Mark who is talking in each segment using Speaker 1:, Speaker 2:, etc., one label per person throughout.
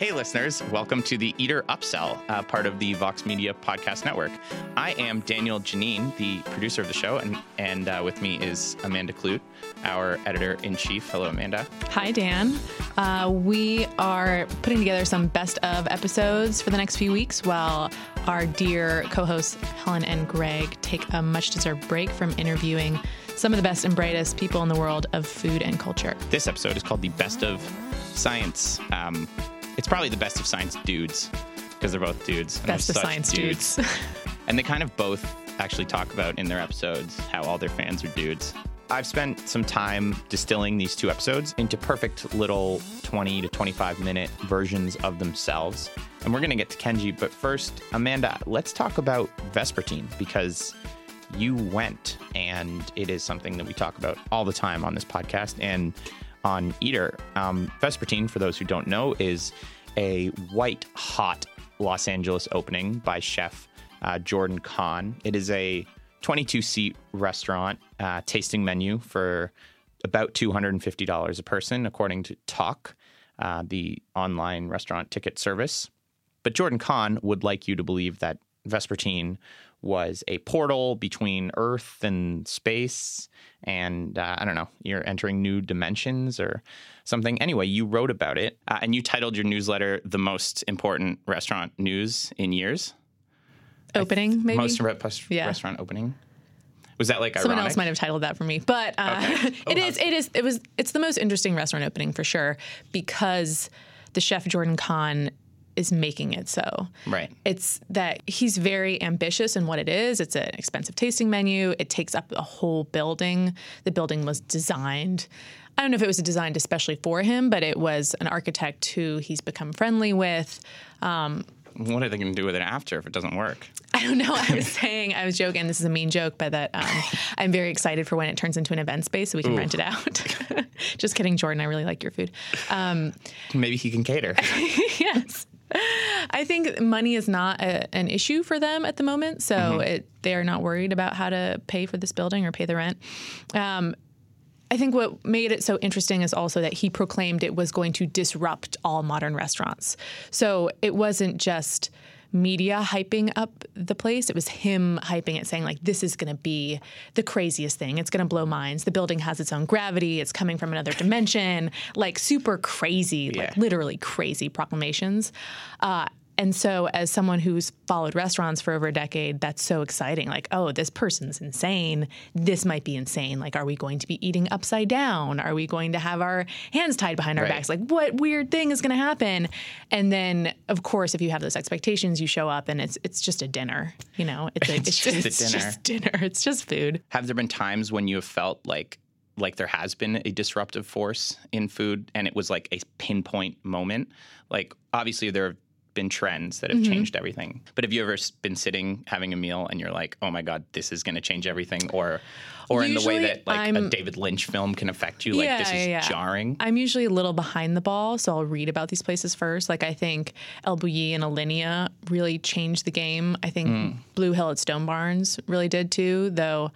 Speaker 1: Hey, listeners, welcome to the Eater Upsell, uh, part of the Vox Media Podcast Network. I am Daniel Geneen, the producer of the show, and, and uh, with me is Amanda Kludt, our editor in chief. Hello, Amanda.
Speaker 2: Hi, Dan. Uh, we are putting together some best of episodes for the next few weeks while our dear co hosts Helen and Greg take a much deserved break from interviewing some of the best and brightest people in the world of food and culture.
Speaker 1: This episode is called the Best of Science. Um, it's probably the best of science dudes because they're both dudes. and
Speaker 2: Best of science dudes.
Speaker 1: and they kind of both actually talk about in their episodes how all their fans are dudes. I've spent some time distilling these two episodes into perfect little 20 to 25 minute versions of themselves. And we're going to get to Kenji, but first, Amanda, let's talk about Vespertine because you went and it is something that we talk about all the time on this podcast and on Eater. Um, Vespertine, for those who don't know, is a white hot Los Angeles opening by chef uh, Jordan Kahn. It is a 22 seat restaurant uh, tasting menu for about $250 a person, according to Tock, uh, the online restaurant ticket service. But Jordan Kahn would like you to believe that Vespertine was a portal between Earth and space. And uh, I don't know, you're entering new dimensions or something. Anyway, you wrote about it uh, and you titled your newsletter The Most Important Restaurant News in Years.
Speaker 2: Opening, maybe?
Speaker 1: Most re-
Speaker 2: Yeah.
Speaker 1: restaurant opening. Was that like
Speaker 2: Someone
Speaker 1: ironic?
Speaker 2: else might have titled that for me, but uh,
Speaker 1: Okay. Oh,
Speaker 2: it is. It is. It was. It's the most interesting restaurant opening for sure because the chef Jordan Kahn is making it so.
Speaker 1: Right.
Speaker 2: It's that he's very ambitious in what it is. It's an expensive tasting menu. It takes up a whole building. The building was designed. I don't know if it was designed especially for him, but it was an architect who he's become friendly with. Um,
Speaker 1: What are they going to do with it after if it doesn't work?
Speaker 2: I don't know. I was saying, I was joking. This is a mean joke, but that um, I'm very excited for when it turns into an event space so we can rent it out. Just kidding, Jordan. I really like your food. Um,
Speaker 1: Maybe he can cater.
Speaker 2: yes. I think money is not a, an issue for them at the moment, so it, they are not worried about how to pay for this building or pay the rent. Um, I think what made it so interesting is also that he proclaimed it was going to disrupt all modern restaurants. So it wasn't just media hyping up the place, it was him hyping it, saying, like, this is going to be the craziest thing. It's going to blow minds. The building has its own gravity, it's coming from another dimension, like super crazy, like literally crazy proclamations. Uh, and so, as someone who's followed restaurants for over a decade, that's so exciting. Like, oh, this person's insane. This might be insane. Like, are we going to be eating upside down? Are we going to have our hands tied behind our
Speaker 1: Right.
Speaker 2: backs? Like, what weird thing is going to happen? And then, of course, if you have those expectations, you show up and it's it's just a dinner. You know, it's, a,
Speaker 1: It's just a
Speaker 2: it's
Speaker 1: dinner.
Speaker 2: just dinner. It's just food.
Speaker 1: Have there been times when you have felt like like there has been a disruptive force in food and it was like a pinpoint moment? Like obviously there have been trends that have
Speaker 2: Mm-hmm.
Speaker 1: changed everything. But have you ever been sitting having a meal and you're like, "Oh my god, this is going to change everything," or or in the way that like a
Speaker 2: I'm-
Speaker 1: David Lynch film can affect you, like this is
Speaker 2: yeah, yeah.
Speaker 1: jarring?
Speaker 2: I'm usually a little behind the ball, so I'll read about these places first. Like I think El Bulli and Alinea really changed the game. I think
Speaker 1: Hmm.
Speaker 2: Blue Hill at Stone Barns really did too, though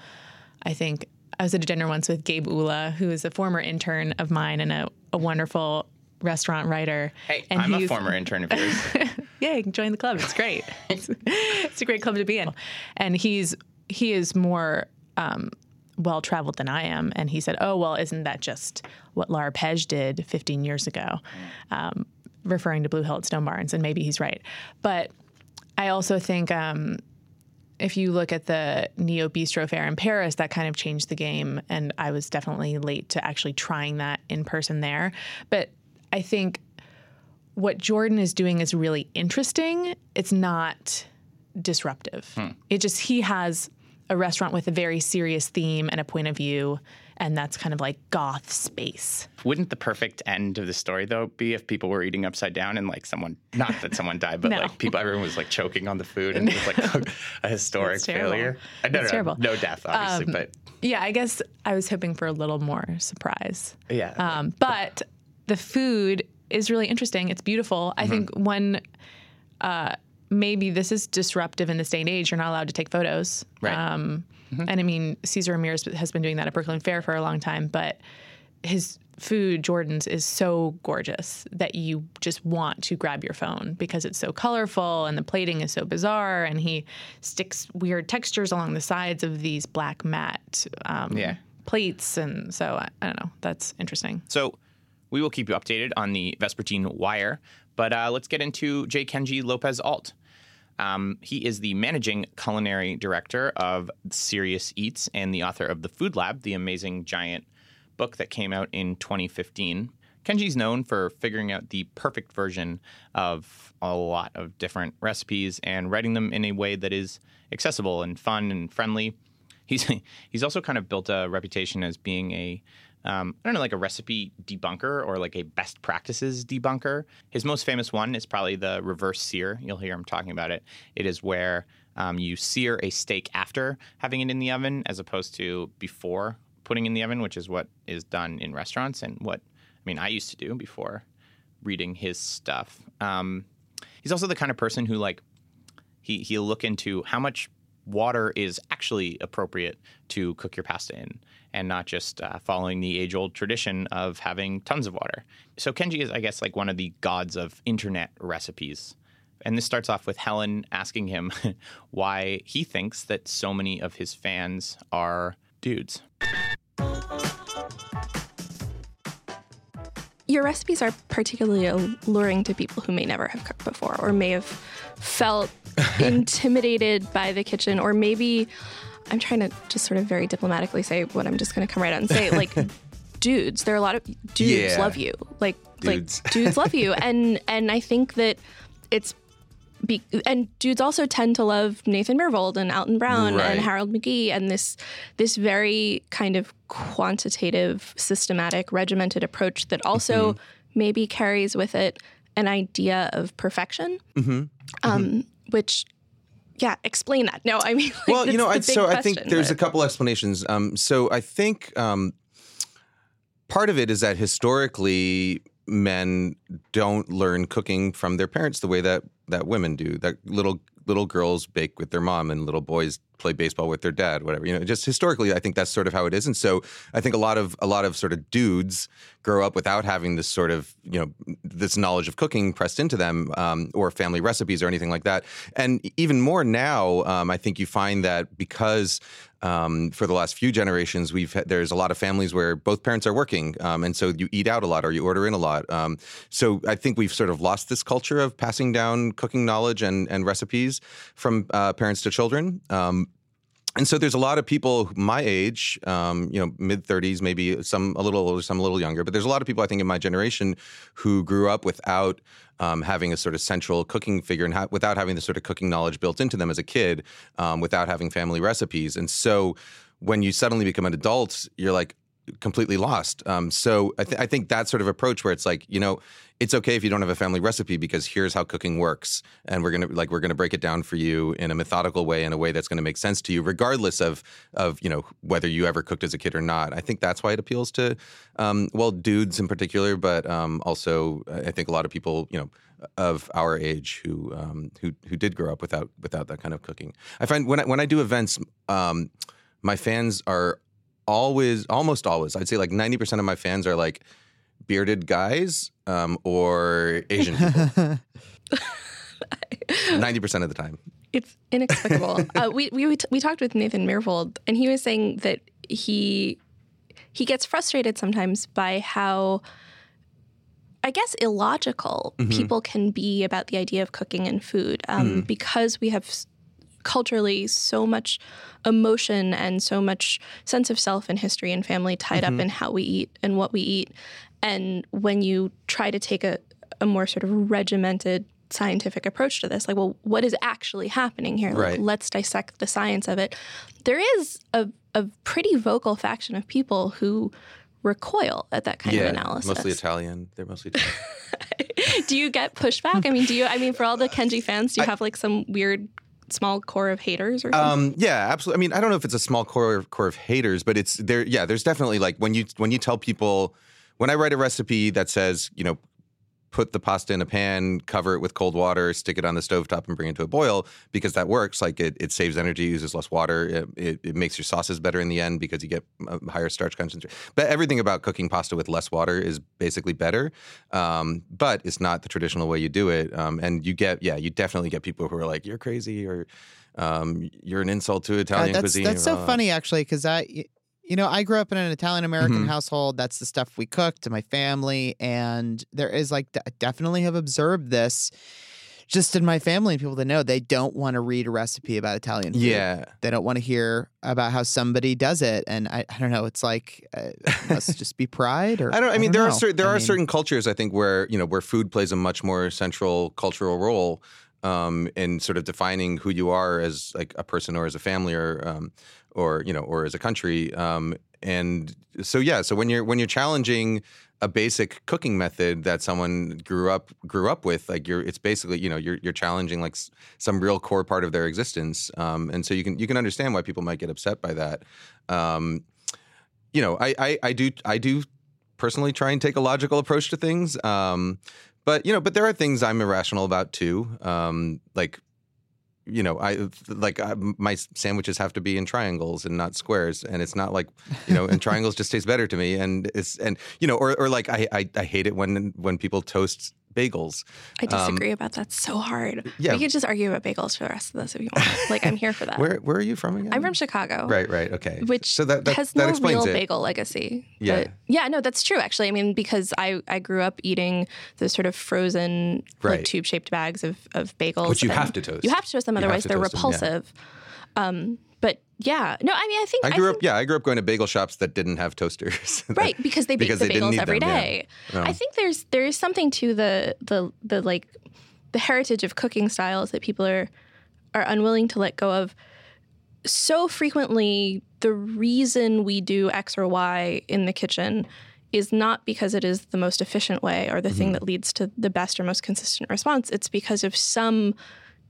Speaker 2: I think I was at a dinner once with Gabe Ulla, who is a former intern of mine and a, a wonderful restaurant writer.
Speaker 1: Hey,
Speaker 2: and
Speaker 1: I'm a former intern of yours.
Speaker 2: yeah, you can join the club. It's great. it's, it's a great club to be in. And he's he is more um, well traveled than I am. And he said, "Oh well, isn't that just what L'Arpège did 15 years ago?" Um, referring to Blue Hill at Stone Barns, and maybe he's right. But I also think um, if you look at the Neo Bistro Fair in Paris, that kind of changed the game. And I was definitely late to actually trying that in person there. But I think what Jordan is doing is really interesting. It's not disruptive. It just, he has a restaurant with a very serious theme and a point of view. And that's kind of like goth space.
Speaker 1: Wouldn't the perfect end of the story though be if people were eating upside down and like someone not that someone died, but
Speaker 2: No.
Speaker 1: like people everyone was like choking on the food and it was like a historic failure? No,
Speaker 2: That's
Speaker 1: no,
Speaker 2: terrible. Um,
Speaker 1: no death, obviously, but
Speaker 2: Yeah, I guess I was hoping for a little more surprise.
Speaker 1: yeah.
Speaker 2: Um, but the food is really interesting. It's beautiful. I think one, uh, maybe this is disruptive in this day and age. You're not allowed to take photos.
Speaker 1: Right.
Speaker 2: Um, And I mean, Cesar Ramirez has been doing that at Brooklyn Fare for a long time, but his food, Jordan's, is so gorgeous that you just want to grab your phone because it's so colorful and the plating is so bizarre. And he sticks weird textures along the sides of these black matte um,
Speaker 1: Yeah.
Speaker 2: plates. And so I, I don't know. That's interesting.
Speaker 1: So we will keep you updated on the Vespertine Wire, but uh, let's get into J. Kenji Lopez Alt. Um, he is the managing culinary director of Serious Eats and the author of The Food Lab, the amazing giant book that came out in 2015. Kenji's known for figuring out the perfect version of a lot of different recipes and writing them in a way that is accessible and fun and friendly. He's he's also kind of built a reputation as being a um, I don't know, like a recipe debunker or like a best practices debunker. His most famous one is probably the reverse sear. You'll hear him talking about it. It is where um, you sear a steak after having it in the oven as opposed to before putting in the oven, which is what is done in restaurants and what I mean I used to do before reading his stuff. Um, he's also the kind of person who like he he'll look into how much water is actually appropriate to cook your pasta in and not just uh, following the age old tradition of having tons of water. So Kenji is, I guess, like one of the gods of internet recipes. And this starts off with Helen asking him why he thinks that so many of his fans are dudes.
Speaker 3: Your recipes are particularly alluring to people who may never have cooked before or may have felt intimidated by the kitchen or maybe I'm trying to just sort of very diplomatically say what I'm just going to come right out and say like dudes there are a lot of dudes
Speaker 4: Yeah.
Speaker 3: love you like
Speaker 4: Dudes.
Speaker 3: like dudes love you and and I think that it's be, and dudes also tend to love Nathan Myhrvold and Alton Brown
Speaker 4: Right.
Speaker 3: and Harold McGee and this this very kind of quantitative, systematic, regimented approach that also
Speaker 4: Mm-hmm.
Speaker 3: maybe carries with it an idea of perfection,
Speaker 4: Mm-hmm.
Speaker 3: um, which. Yeah, explain that. No, I mean, like,
Speaker 4: well, you know, I, so I think
Speaker 3: question,
Speaker 4: there's a
Speaker 3: but-
Speaker 4: couple explanations. Um, so I think um, part of it is that historically men don't learn cooking from their parents the way that that women do. That little little girls bake with their mom and little boys play baseball with their dad, whatever. You know, just historically, I think that's sort of how it is. And so I think a lot of a lot of sort of dudes grow up without having this sort of you know this knowledge of cooking pressed into them um, or family recipes or anything like that. And even more now, um, I think you find that because um, for the last few generations, we've had, there's a lot of families where both parents are working, um, and so you eat out a lot or you order in a lot. Um, so I think we've sort of lost this culture of passing down cooking knowledge and and recipes from uh, parents to children. Um, and so there's a lot of people my age, um, you know, mid 30s, maybe some a little older, some a little younger. But there's a lot of people I think in my generation who grew up without um, having a sort of central cooking figure and ha- without having the sort of cooking knowledge built into them as a kid, um, without having family recipes. And so when you suddenly become an adult, you're like completely lost. Um, so I, th- I think that sort of approach where it's like, you know, it's okay if you don't have a family recipe because here's how cooking works, and we're gonna like we're gonna break it down for you in a methodical way, in a way that's gonna make sense to you, regardless of of you know whether you ever cooked as a kid or not. I think that's why it appeals to um, well dudes in particular, but um, also I think a lot of people you know of our age who um, who who did grow up without without that kind of cooking. I find when I, when I do events, um, my fans are always almost always I'd say like ninety percent of my fans are like bearded guys um, or Asian people. Ninety percent of the time.
Speaker 3: It's inexplicable. uh, we we we, talked with Nathan Myhrvold, and he was saying that he he gets frustrated sometimes by how. I guess illogical people can be about the idea of cooking and food um, because we have s- culturally so much emotion and so much sense of self and history and family tied up in how we eat and what we eat. And when you try to take a, a more sort of regimented scientific approach to this, like, well, what is actually happening here? Like, let's dissect the science of it. There is a, a pretty vocal faction of people who recoil at that kind
Speaker 4: yeah,
Speaker 3: of analysis.
Speaker 4: mostly Italian. They're mostly Italian.
Speaker 3: do you get pushback? I mean, do you? I mean, for all the Kenji fans, do you have like some weird small core of haters or something?
Speaker 4: Um, yeah, absolutely. I mean, I don't know if it's a small core core of haters, but it's there. Yeah, there's definitely like when you when you tell people when I write a recipe that says you know put the pasta in a pan, cover it with cold water, stick it on the stovetop, and bring it to a boil because that works. Like it, it saves energy, uses less water. It, it, it makes your sauces better in the end because you get a higher starch concentration. But everything about cooking pasta with less water is basically better. Um, but it's not the traditional way you do it. Um, and you get, yeah, you definitely get people who are like, you're crazy or um, you're an insult to Italian
Speaker 5: that's,
Speaker 4: cuisine.
Speaker 5: That's so
Speaker 4: Uh,
Speaker 5: funny, actually, because I, you know, I grew up in an Italian American
Speaker 4: Mhm.
Speaker 5: household. That's the stuff we cooked to my family, and there is like I definitely have observed this. Just in my family and people that know, they don't want to read a recipe about Italian food.
Speaker 4: Yeah.
Speaker 5: They don't want to hear about how somebody does it, and I, I don't know. It's like uh, it must just be pride, or
Speaker 4: I don't. I mean, there are
Speaker 5: know.
Speaker 4: certain there
Speaker 5: I
Speaker 4: are
Speaker 5: mean,
Speaker 4: certain cultures I think where you know where food plays a much more central cultural role um, in sort of defining who you are as like a person or as a family or um, or you know or as a country. Um, and so yeah, so when you're when you're challenging a basic cooking method that someone grew up grew up with, like you're it's basically you know you're you're challenging like s- some real core part of their existence. Um, and so you can you can understand why people might get upset by that. Um, you know, I, I I do I do personally try and take a logical approach to things. Um, but you know, but there are things I'm irrational about too. Um, like, you know, I like I, my sandwiches have to be in triangles and not squares, and it's not like you know, and triangles just taste better to me. And it's and you know, or or like I I, I hate it when when people toast bagels.
Speaker 3: I
Speaker 4: Um,
Speaker 3: disagree about that so hard.
Speaker 4: yeah.
Speaker 3: We could just argue about bagels for the rest of this if you want. like I'm here for that.
Speaker 4: Where where are you from again?
Speaker 3: I'm from Chicago.
Speaker 4: Right, right, okay.
Speaker 3: Which
Speaker 4: so that that,
Speaker 3: has
Speaker 4: that
Speaker 3: no
Speaker 4: explains
Speaker 3: real
Speaker 4: it.
Speaker 3: bagel legacy.
Speaker 4: Yeah.
Speaker 3: But yeah, no, that's true actually. I mean, because I, I grew up eating those sort of frozen
Speaker 4: Right.
Speaker 3: like tube shaped bags of, of bagels.
Speaker 4: Which you have to toast.
Speaker 3: You have to toast them,
Speaker 4: You
Speaker 3: otherwise they're
Speaker 4: toast them, yeah.
Speaker 3: repulsive. Um, but yeah, no, I mean, I think
Speaker 4: I grew
Speaker 3: think,
Speaker 4: up, yeah, I grew up going to bagel shops that didn't have toasters.
Speaker 3: right because they bake
Speaker 4: because
Speaker 3: the
Speaker 4: they didn't
Speaker 3: bagels every
Speaker 4: them,
Speaker 3: day.
Speaker 4: Yeah.
Speaker 3: I think there's there is something to the the the like the heritage of cooking styles that people are are unwilling to let go of. So frequently, the reason we do X or Y in the kitchen is not because it is the most efficient way or the thing mm-hmm. that leads to the best or most consistent response. It's because of some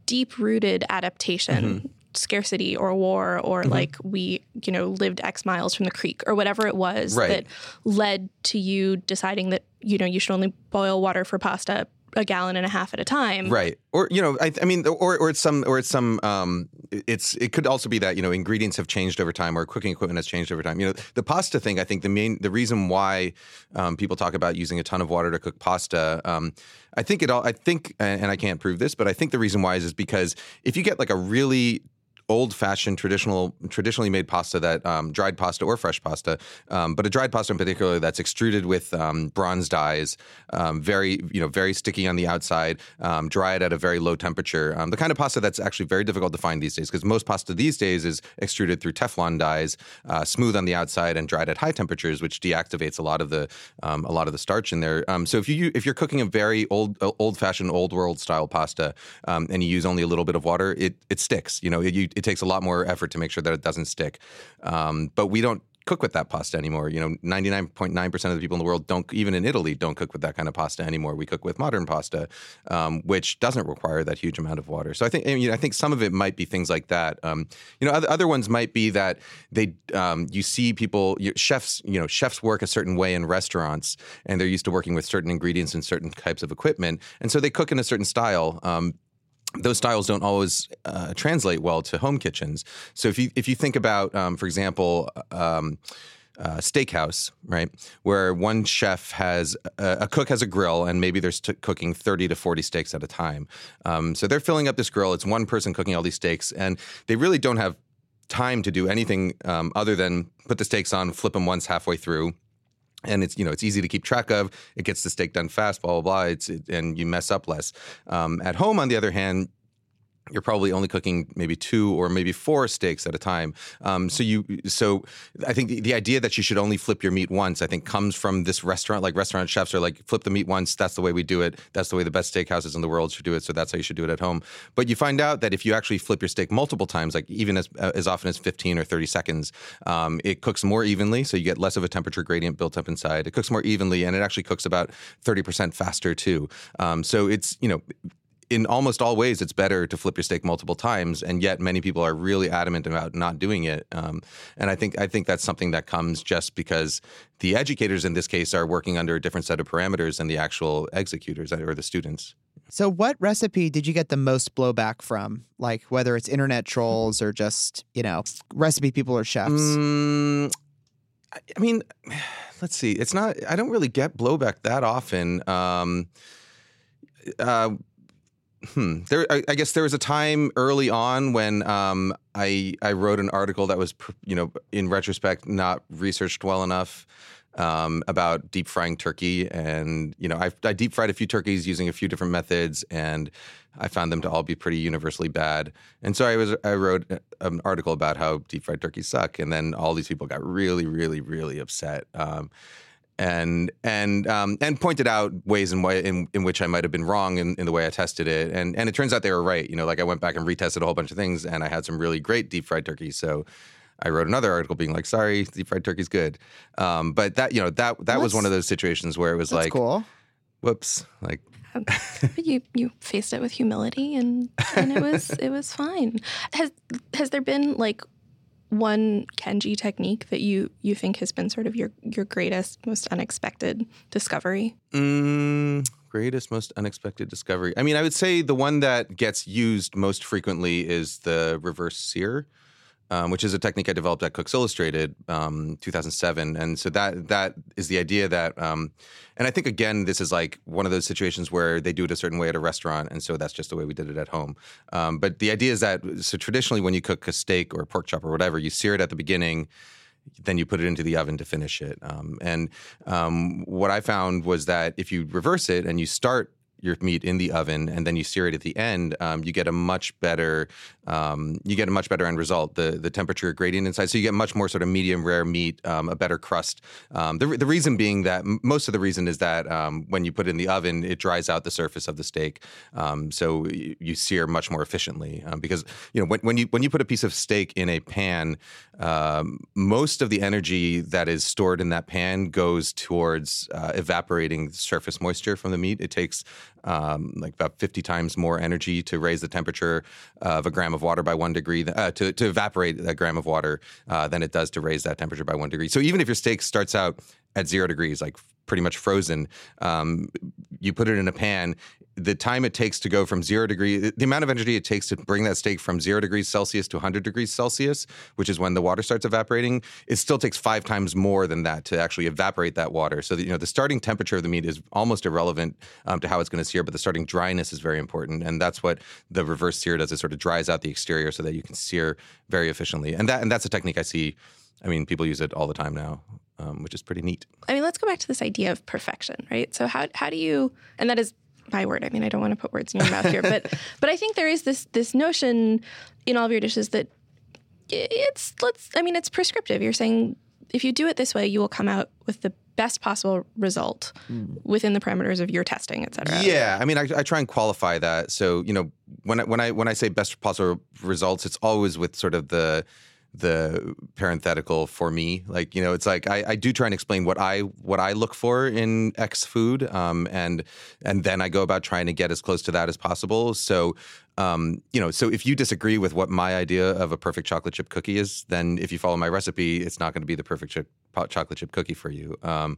Speaker 3: deep rooted adaptation. Mm-hmm. Scarcity or war, or like we, you know, lived X miles from the creek, or whatever it was
Speaker 4: Right.
Speaker 3: that led to you deciding that you know you should only boil water for pasta a gallon and a half at a time.
Speaker 4: Right. Or you know, I, I mean, or or it's some, or it's some. Um, it's it could also be that you know ingredients have changed over time, or cooking equipment has changed over time. You know, the pasta thing. I think the main, the reason why um, people talk about using a ton of water to cook pasta. Um, I think it all. I think, and and I can't prove this, but I think the reason why is is because if you get like a really old-fashioned traditional traditionally made pasta that um, dried pasta or fresh pasta um, but a dried pasta in particular that's extruded with um, bronze dies um, very you know very sticky on the outside um, dried at a very low temperature the kind of pasta that's actually very difficult to find these days because most pasta these days is extruded through teflon dies uh, smooth on the outside and dried at high temperatures which deactivates a lot of the a lot of the starch in there so if you if you're cooking a very old old-fashioned old world style pasta and you use only a little bit of water it it sticks you know it, you, it takes a lot more effort to make sure that it doesn't stick. Um, but we don't cook with that pasta anymore. You know, 99.9% of the people in the world don't, even in Italy, don't cook with that kind of pasta anymore. We cook with modern pasta, um, which doesn't require that huge amount of water. So I think, I, mean, I think some of it might be things like that. Um, you know, other, other ones might be that they, um, you see people, you, chefs, you know, chefs work a certain way in restaurants and they're used to working with certain ingredients and certain types of equipment. And so they cook in a certain style. Those styles don't always uh, translate well to home kitchens. So if you if you think about, um, for example, um, uh, steakhouse, right, where one chef has a, a cook has a grill and maybe they're st- cooking thirty to forty steaks at a time. Um, so they're filling up this grill. It's one person cooking all these steaks, and they really don't have time to do anything um, other than put the steaks on, flip them once halfway through and it's you know it's easy to keep track of. It gets the steak done fast, blah blah blah. It's it, and you mess up less. Um, at home, on the other hand. You're probably only cooking maybe two or maybe four steaks at a time. Um, so you, so I think the, the idea that you should only flip your meat once, I think, comes from this restaurant. Like restaurant chefs are like, flip the meat once. That's the way we do it. That's the way the best steakhouses in the world should do it. So that's how you should do it at home. But you find out that if you actually flip your steak multiple times, like even as uh, as often as 15 or 30 seconds, um, it cooks more evenly. So you get less of a temperature gradient built up inside. It cooks more evenly, and it actually cooks about 30% faster too. Um, so it's you know in almost all ways, it's better to flip your steak multiple times, and yet many people are really adamant about not doing it. Um, and I think I think that's something that comes just because the educators in this case are working under a different set of parameters than the actual executors or the students.
Speaker 5: So, what recipe did you get the most blowback from? Like, whether it's internet trolls or just, you know, recipe people or chefs?
Speaker 4: Mm, I I mean, let's see. It's not. I don't really get blowback that often. Um, uh, hmm. There, I, I guess there was a time early on when um, I I wrote an article that was, you know, in retrospect, not researched well enough. Um, about deep frying turkey, and you know, I, I deep fried a few turkeys using a few different methods, and I found them to all be pretty universally bad. And so I was I wrote an article about how deep fried turkeys suck, and then all these people got really, really, really upset. Um, and and um, and pointed out ways in, way, in, in which I might have been wrong in, in the way I tested it, and and it turns out they were right. You know, like I went back and retested a whole bunch of things, and I had some really great deep fried turkeys. So I wrote another article being like, "Sorry, deep fried turkey's good," um, but that you know that that was one of those situations where it was like,
Speaker 5: cool.
Speaker 4: "Whoops!" Like
Speaker 3: but you you faced it with humility and and it was it was fine. Has has there been like one Kenji technique that you you think has been sort of your your greatest most unexpected discovery?
Speaker 4: Mm, greatest, most unexpected discovery. I mean, I would say the one that gets used most frequently is the reverse sear, um, which is a technique I developed at Cooks Illustrated, um, 2007. And so that that is the idea that, um, and I think again, this is like one of those situations where they do it a certain way at a restaurant, and so that's just the way we did it at home. Um, but the idea is that so traditionally, when you cook a steak or a pork chop or whatever, you sear it at the beginning then you put it into the oven to finish it. Um, and um, what I found was that if you reverse it and you start your meat in the oven and then you sear it at the end, um, you get a much better um, you get a much better end result. The the temperature gradient inside, so you get much more sort of medium rare meat, um, a better crust. Um, the the reason being that most of the reason is that um, when you put it in the oven, it dries out the surface of the steak, um, so you sear much more efficiently. Because you know when, when you when you put a piece of steak in a pan, most of the energy that is stored in that pan goes towards uh, evaporating surface moisture from the meat. It takes um, like about 50 times more energy to raise the temperature of a gram of water by one degree, uh, to, to evaporate a gram of water uh, than it does to raise that temperature by one degree. So even if your steak starts out at zero degrees, like pretty much frozen, um, you put it in a pan. The time it takes to go from zero degree, the amount of energy it takes to bring that steak from zero degrees Celsius to 100 degrees Celsius, which is when the water starts evaporating, it still takes five times more than that to actually evaporate that water. So you know the starting temperature of the meat is almost irrelevant um, to how it's going to sear, but the starting dryness is very important, and that's what the reverse sear does. It sort of dries out the exterior so that you can sear very efficiently, and that and that's a technique I see. I mean, people use it all the time now, um, which is pretty neat.
Speaker 3: I mean, let's go back to this idea of perfection, right? So how how do you and that is my word. I mean, I don't want to put words in your mouth here, but but I think there is this this notion in all of your dishes that it's let's I mean, it's prescriptive. You're saying if you do it this way, you will come out with the best possible result within the parameters of your testing, et cetera.
Speaker 4: Yeah, I mean, I, I try and qualify that. So you know, when I, when I when I say best possible results, it's always with sort of the the parenthetical for me. Like you know, it's like I, I do try and explain what I what I look for in X food, um, and and then I go about trying to get as close to that as possible. So. Um, you know, so if you disagree with what my idea of a perfect chocolate chip cookie is, then if you follow my recipe, it's not going to be the perfect chip, chocolate chip cookie for you. Um,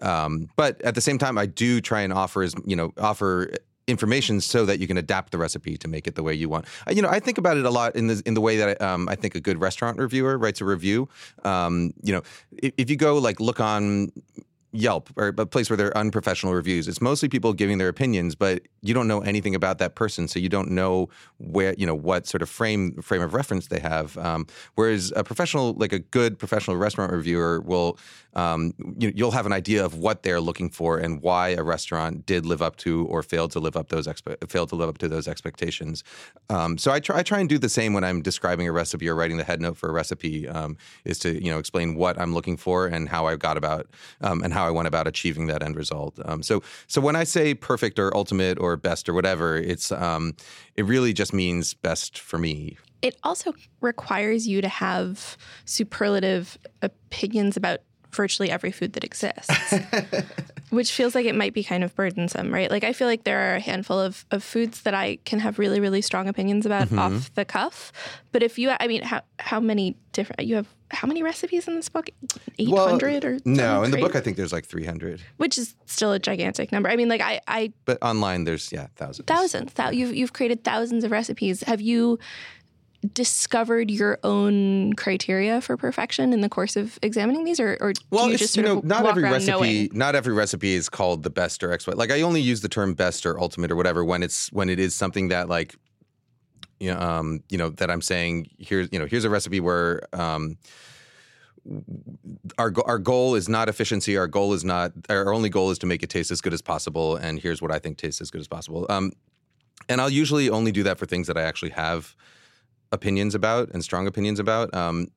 Speaker 4: um, but at the same time, I do try and offer as you know offer information so that you can adapt the recipe to make it the way you want. Uh, You know, I think about it a lot in the in the way that um, I think a good restaurant reviewer writes a review. Um, you know, if, if you go like look on Yelp or a place where there are unprofessional reviews. It's mostly people giving their opinions, but you don't know anything about that person, so you don't know where you know what sort of frame frame of reference they have. Um, whereas a professional, like a good professional restaurant reviewer, will um, you, you'll have an idea of what they're looking for and why a restaurant did live up to or failed to live up those expe- failed to live up to those expectations. Um, so I try I try and do the same when I'm describing a recipe or writing the head note for a recipe. Um, is to you know explain what I'm looking for and how I got about um, and how I went about achieving that end result. Um, so so when I say perfect or ultimate or best or whatever, it's um, it really just means best for me.
Speaker 3: It also requires you to have superlative opinions about virtually every food that exists. which feels like it might be kind of burdensome, right? Like I feel like there are a handful of, of foods that I can have really, really strong opinions about
Speaker 4: Mm-hmm.
Speaker 3: off the cuff. But if you, I mean, how how many different you have? How many recipes in this book? Eight hundred or
Speaker 4: no? In the book, I think there's like 300,
Speaker 3: which is still a gigantic number. I mean, like I, I
Speaker 4: but online there's yeah thousands.
Speaker 3: thousands. Thou, you've you've created thousands of recipes. Have you discovered your own criteria for perfection in the course of examining these, or, or
Speaker 4: Well,
Speaker 3: do you just
Speaker 4: you know, not every recipe,
Speaker 3: knowing?
Speaker 4: not every recipe is called the best or X. Y. Like I only use the term best or ultimate or whatever when it's when it is something that like, you know, um, you know that I'm saying here's you know here's a recipe where um, our our goal is not efficiency. Our goal is not our only goal is to make it taste as good as possible. And here's what I think tastes as good as possible. Um, and I'll usually only do that for things that I actually have opinions about and strong opinions about. Um,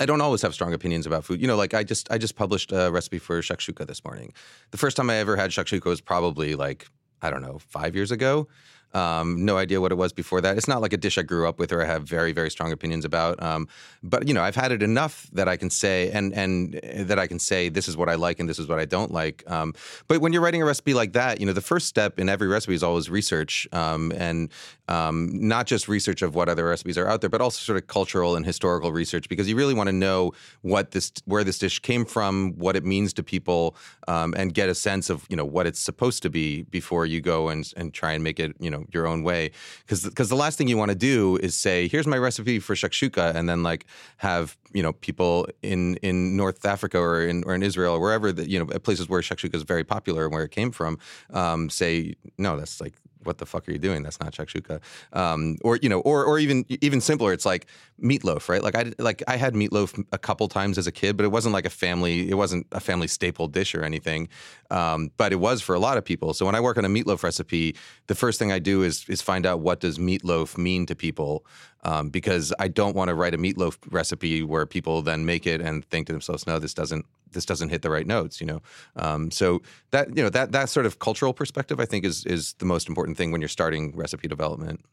Speaker 4: I don't always have strong opinions about food. You know, like I just I just published a recipe for shakshuka this morning. The first time I ever had shakshuka was probably like I don't know five years ago. Um, no idea what it was before that. It's not like a dish I grew up with or I have very very strong opinions about. Um, but you know, I've had it enough that I can say and and uh, that I can say this is what I like and this is what I don't like. Um, but when you're writing a recipe like that, you know, the first step in every recipe is always research um, and um, not just research of what other recipes are out there, but also sort of cultural and historical research because you really want to know what this where this dish came from, what it means to people, um, and get a sense of you know what it's supposed to be before you go and and try and make it you know your own way. Because because the last thing you want to do is say here's my recipe for shakshuka and then like have you know people in in North Africa or in or in Israel or wherever that you know places where shakshuka is very popular and where it came from um, say no that's like what the fuck are you doing? That's not shakshuka. Um, or you know, or or even even simpler, it's like meatloaf, right? Like I like I had meatloaf a couple times as a kid, but it wasn't like a family. It wasn't a family staple dish or anything. Um, but it was for a lot of people. So when I work on a meatloaf recipe, the first thing I do is is find out what does meatloaf mean to people, um, because I don't want to write a meatloaf recipe where people then make it and think to themselves, no, this doesn't this doesn't hit the right notes, you know. Um, so that you know that that sort of cultural perspective, I think, is is the most important thing when you're starting recipe development.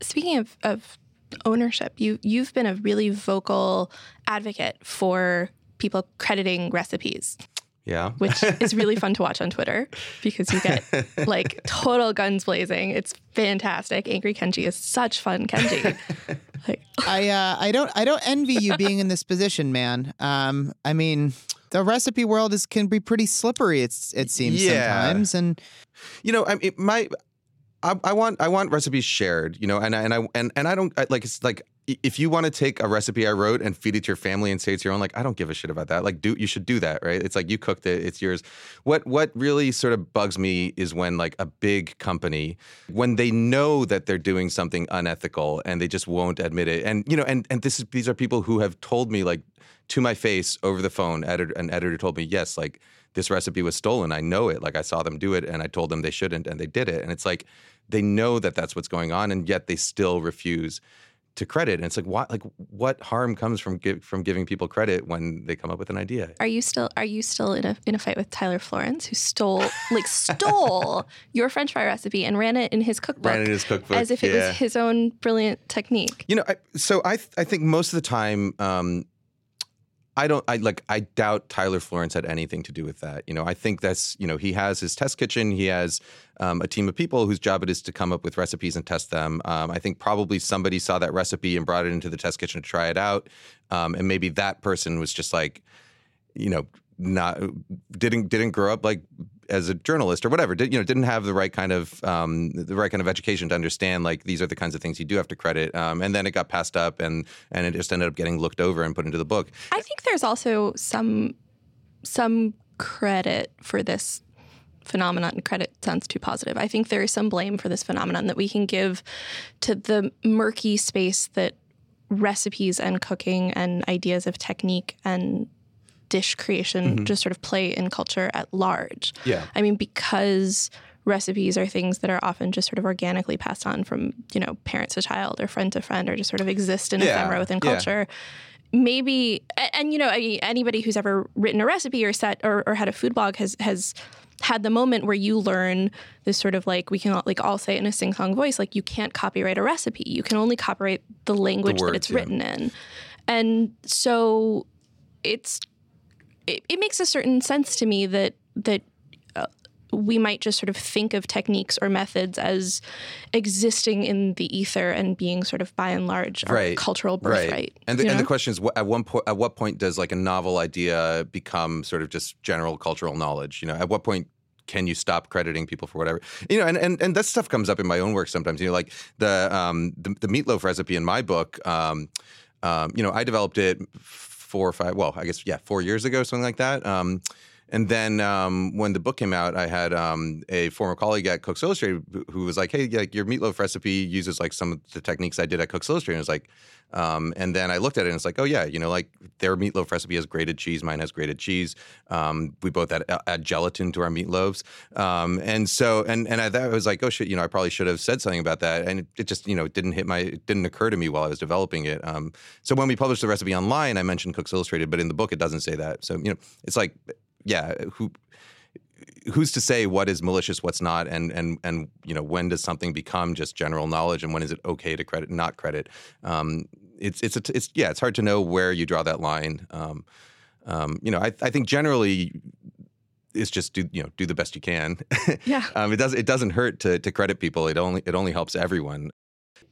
Speaker 3: Speaking of, of ownership, you you've been a really vocal advocate for people crediting recipes,
Speaker 4: Yeah.
Speaker 3: which is really fun to watch on Twitter because you get like total guns blazing. It's fantastic. Angry Kenji is such fun Kenji. Like
Speaker 5: I uh, I don't I don't envy you being in this position, man. Um, I mean, the recipe world is can be pretty slippery. It's it seems
Speaker 4: Yeah.
Speaker 5: sometimes, and
Speaker 4: you know, I mean, my, I, I want, I want recipes shared, you know, and I, and I, and, and I don't I, like, it's like, if you want to take a recipe I wrote and feed it to your family and say it's your own, like, I don't give a shit about that. Like, do, you should do that, right? It's like, you cooked it, it's yours. What, what really sort of bugs me is when like a big company, when they know that they're doing something unethical and they just won't admit it. And, you know, and, and this is, these are people who have told me like to my face over the phone, editor, an editor told me, yes, like, this recipe was stolen. I know it. Like I saw them do it and I told them they shouldn't and they did it. And it's like they know that that's what's going on and yet they still refuse to credit. And it's like what like what harm comes from give, from giving people credit when they come up with an idea?
Speaker 3: Are you still are you still in a in a fight with Tyler Florence who stole like stole your French fry recipe and ran it in his cookbook
Speaker 4: Ran it in his cookbook,
Speaker 3: as if it
Speaker 4: yeah.
Speaker 3: was his own brilliant technique?
Speaker 4: You know, I, so I th- I think most of the time, um, I don't I like I doubt Tyler Florence had anything to do with that. You know, I think that's you know he has his test kitchen. He has um, a team of people whose job it is to come up with recipes and test them. Um, I think probably somebody saw that recipe and brought it into the test kitchen to try it out, um, and maybe that person was just like, you know, not didn't didn't grow up like as a journalist or whatever. Did, you know, didn't have the right kind of um, the right kind of education to understand like these are the kinds of things you do have to credit. Um, and then it got passed up, and and it just ended up getting looked over and put into the book.
Speaker 3: I think there's also some some credit for this phenomenon. Credit sounds too positive. I think there is some blame for this phenomenon that we can give to the murky space that recipes and cooking and ideas of technique and dish creation mm-hmm. just sort of play in culture at large.
Speaker 4: Yeah.
Speaker 3: I mean, because recipes are things that are often just sort of organically passed on from, you know, parent to child or friend to friend or just sort of exist in
Speaker 4: Yeah,
Speaker 3: ephemera within
Speaker 4: yeah.
Speaker 3: culture. Maybe, and, you know, anybody who's ever written a recipe or set or, or had a food blog has has had the moment where you learn this sort of like we can all, like all say it in a sing song voice, like you can't copyright a recipe. You can only copyright the language that
Speaker 4: words,
Speaker 3: it's
Speaker 4: yeah.
Speaker 3: written in, and so it's it, it makes a certain sense to me that that we might just sort of think of techniques or methods as existing in the ether and being sort of by and large our
Speaker 4: Right.
Speaker 3: cultural birthright.
Speaker 4: And the,
Speaker 3: you
Speaker 4: and the question is, at one point, at what point does like a novel idea become sort of just general cultural knowledge? You know, at what point can you stop crediting people for whatever? You know, and and, and that stuff comes up in my own work sometimes. You know, like the um the, the meatloaf recipe in my book. Um, um, you know, I developed it four or five. Well, I guess yeah, four years ago, something like that. Um, and then um, when the book came out, I had um, a former colleague at Cooks Illustrated who- was like, "Hey, like your meatloaf recipe uses like some of the techniques I did at Cooks Illustrated." And I was like, um, and then I looked at it and it's like, "Oh yeah, you know, like their meatloaf recipe has grated cheese, mine has grated cheese. Um, we both add, add gelatin to our meatloaves." Um, and so, and and I, that was like, "Oh shit," you know, I probably should have said something about that, and it, it just, you know, it didn't hit my, it didn't occur to me while I was developing it. Um, so when we published the recipe online, I mentioned Cooks Illustrated, but in the book it doesn't say that. So you know, it's like, yeah, who who's to say what is malicious, what's not, and and and you know when does something become just general knowledge, and when is it okay to credit, not credit? Um, it's it's a, it's yeah, it's hard to know where you draw that line. Um, um, you know, I, I think generally it's just do you know do the best you can.
Speaker 3: Yeah.
Speaker 4: um, it does it doesn't hurt to to credit people. It only it only helps everyone.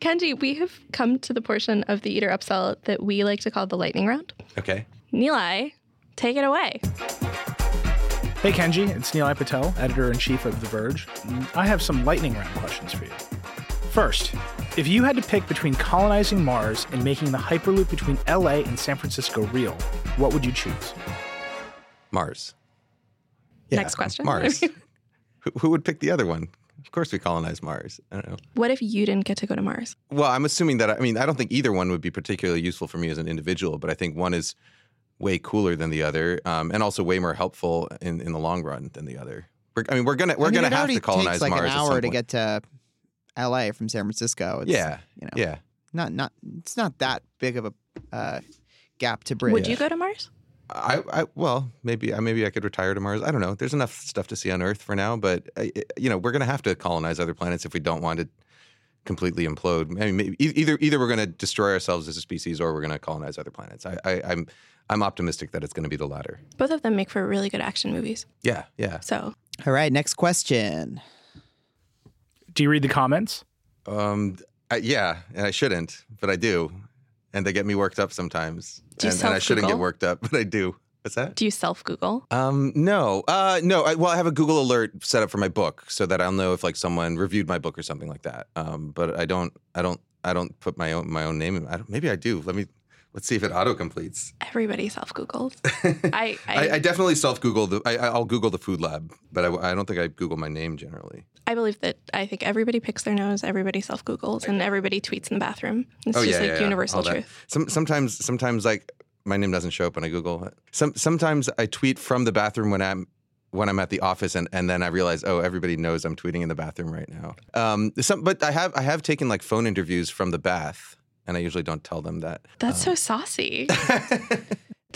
Speaker 3: Kenji, we have come to the portion of the Eater Upsell that we like to call the lightning round.
Speaker 4: Okay.
Speaker 3: Nilay, take it away.
Speaker 6: Hey Kenji, it's Nilay Patel, editor in chief of The Verge. I have some lightning round questions for you. First, if you had to pick between colonizing Mars and making the Hyperloop between LA and San Francisco real, what would you choose?
Speaker 4: Mars.
Speaker 3: Next question.
Speaker 4: Mars. who, who would pick the other one? Of course, we colonize Mars. I don't know.
Speaker 3: What if you didn't get to go to Mars?
Speaker 4: Well, I'm assuming that I mean I don't think either one would be particularly useful for me as an individual, but I think one is way cooler than the other, um, and also way more helpful in, in the long run than the other. We're, I mean, we're gonna we're
Speaker 5: I mean,
Speaker 4: gonna have to colonize
Speaker 5: takes like
Speaker 4: Mars
Speaker 5: an
Speaker 4: at some
Speaker 5: hour to
Speaker 4: point.
Speaker 5: get to L.A. from San Francisco. It's,
Speaker 4: Yeah,
Speaker 5: you know,
Speaker 4: yeah.
Speaker 5: not not it's not that big of a uh, gap to bridge.
Speaker 3: Would you go to Mars?
Speaker 4: I, I well maybe I maybe I could retire to Mars. I don't know. There's enough stuff to see on Earth for now, but I, you know we're gonna have to colonize other planets if we don't want to completely implode. I mean, maybe, either either we're gonna destroy ourselves as a species or we're gonna colonize other planets. I, I, I'm I'm optimistic that it's gonna be the latter.
Speaker 3: Both of them make for really good action movies.
Speaker 4: Yeah, yeah.
Speaker 3: So
Speaker 5: All right, next question.
Speaker 6: Do you read the comments?
Speaker 4: Um, I, yeah, and I shouldn't, but I do, and they get me worked up sometimes.
Speaker 3: Do you
Speaker 4: and, and I shouldn't get worked up, but I do. What's that?
Speaker 3: do you self Google?
Speaker 4: Um, no, uh, no. I, well, I have a Google alert set up for my book so that I'll know if like someone reviewed my book or something like that. Um, but I don't, I don't, I don't put my own my own name in. I don't, maybe I do. Let me. Let's see if it auto completes.
Speaker 3: Everybody self Googles. I, I,
Speaker 4: I, definitely self Google the. I, I'll Google the food lab, but I, I don't think I Google my name generally.
Speaker 3: I believe that I think everybody picks their nose, everybody self Googles, and everybody tweets in the bathroom. It's
Speaker 4: oh
Speaker 3: just
Speaker 4: yeah,
Speaker 3: like
Speaker 4: yeah, yeah.
Speaker 3: universal
Speaker 4: that.
Speaker 3: truth.
Speaker 4: Some, sometimes, sometimes like my name doesn't show up when I Google. it. Some, sometimes I tweet from the bathroom when I'm when I'm at the office, and, and then I realize, oh, everybody knows I'm tweeting in the bathroom right now. Um, some, but I have I have taken like phone interviews from the bath, and I usually don't tell them that.
Speaker 3: That's so um, saucy.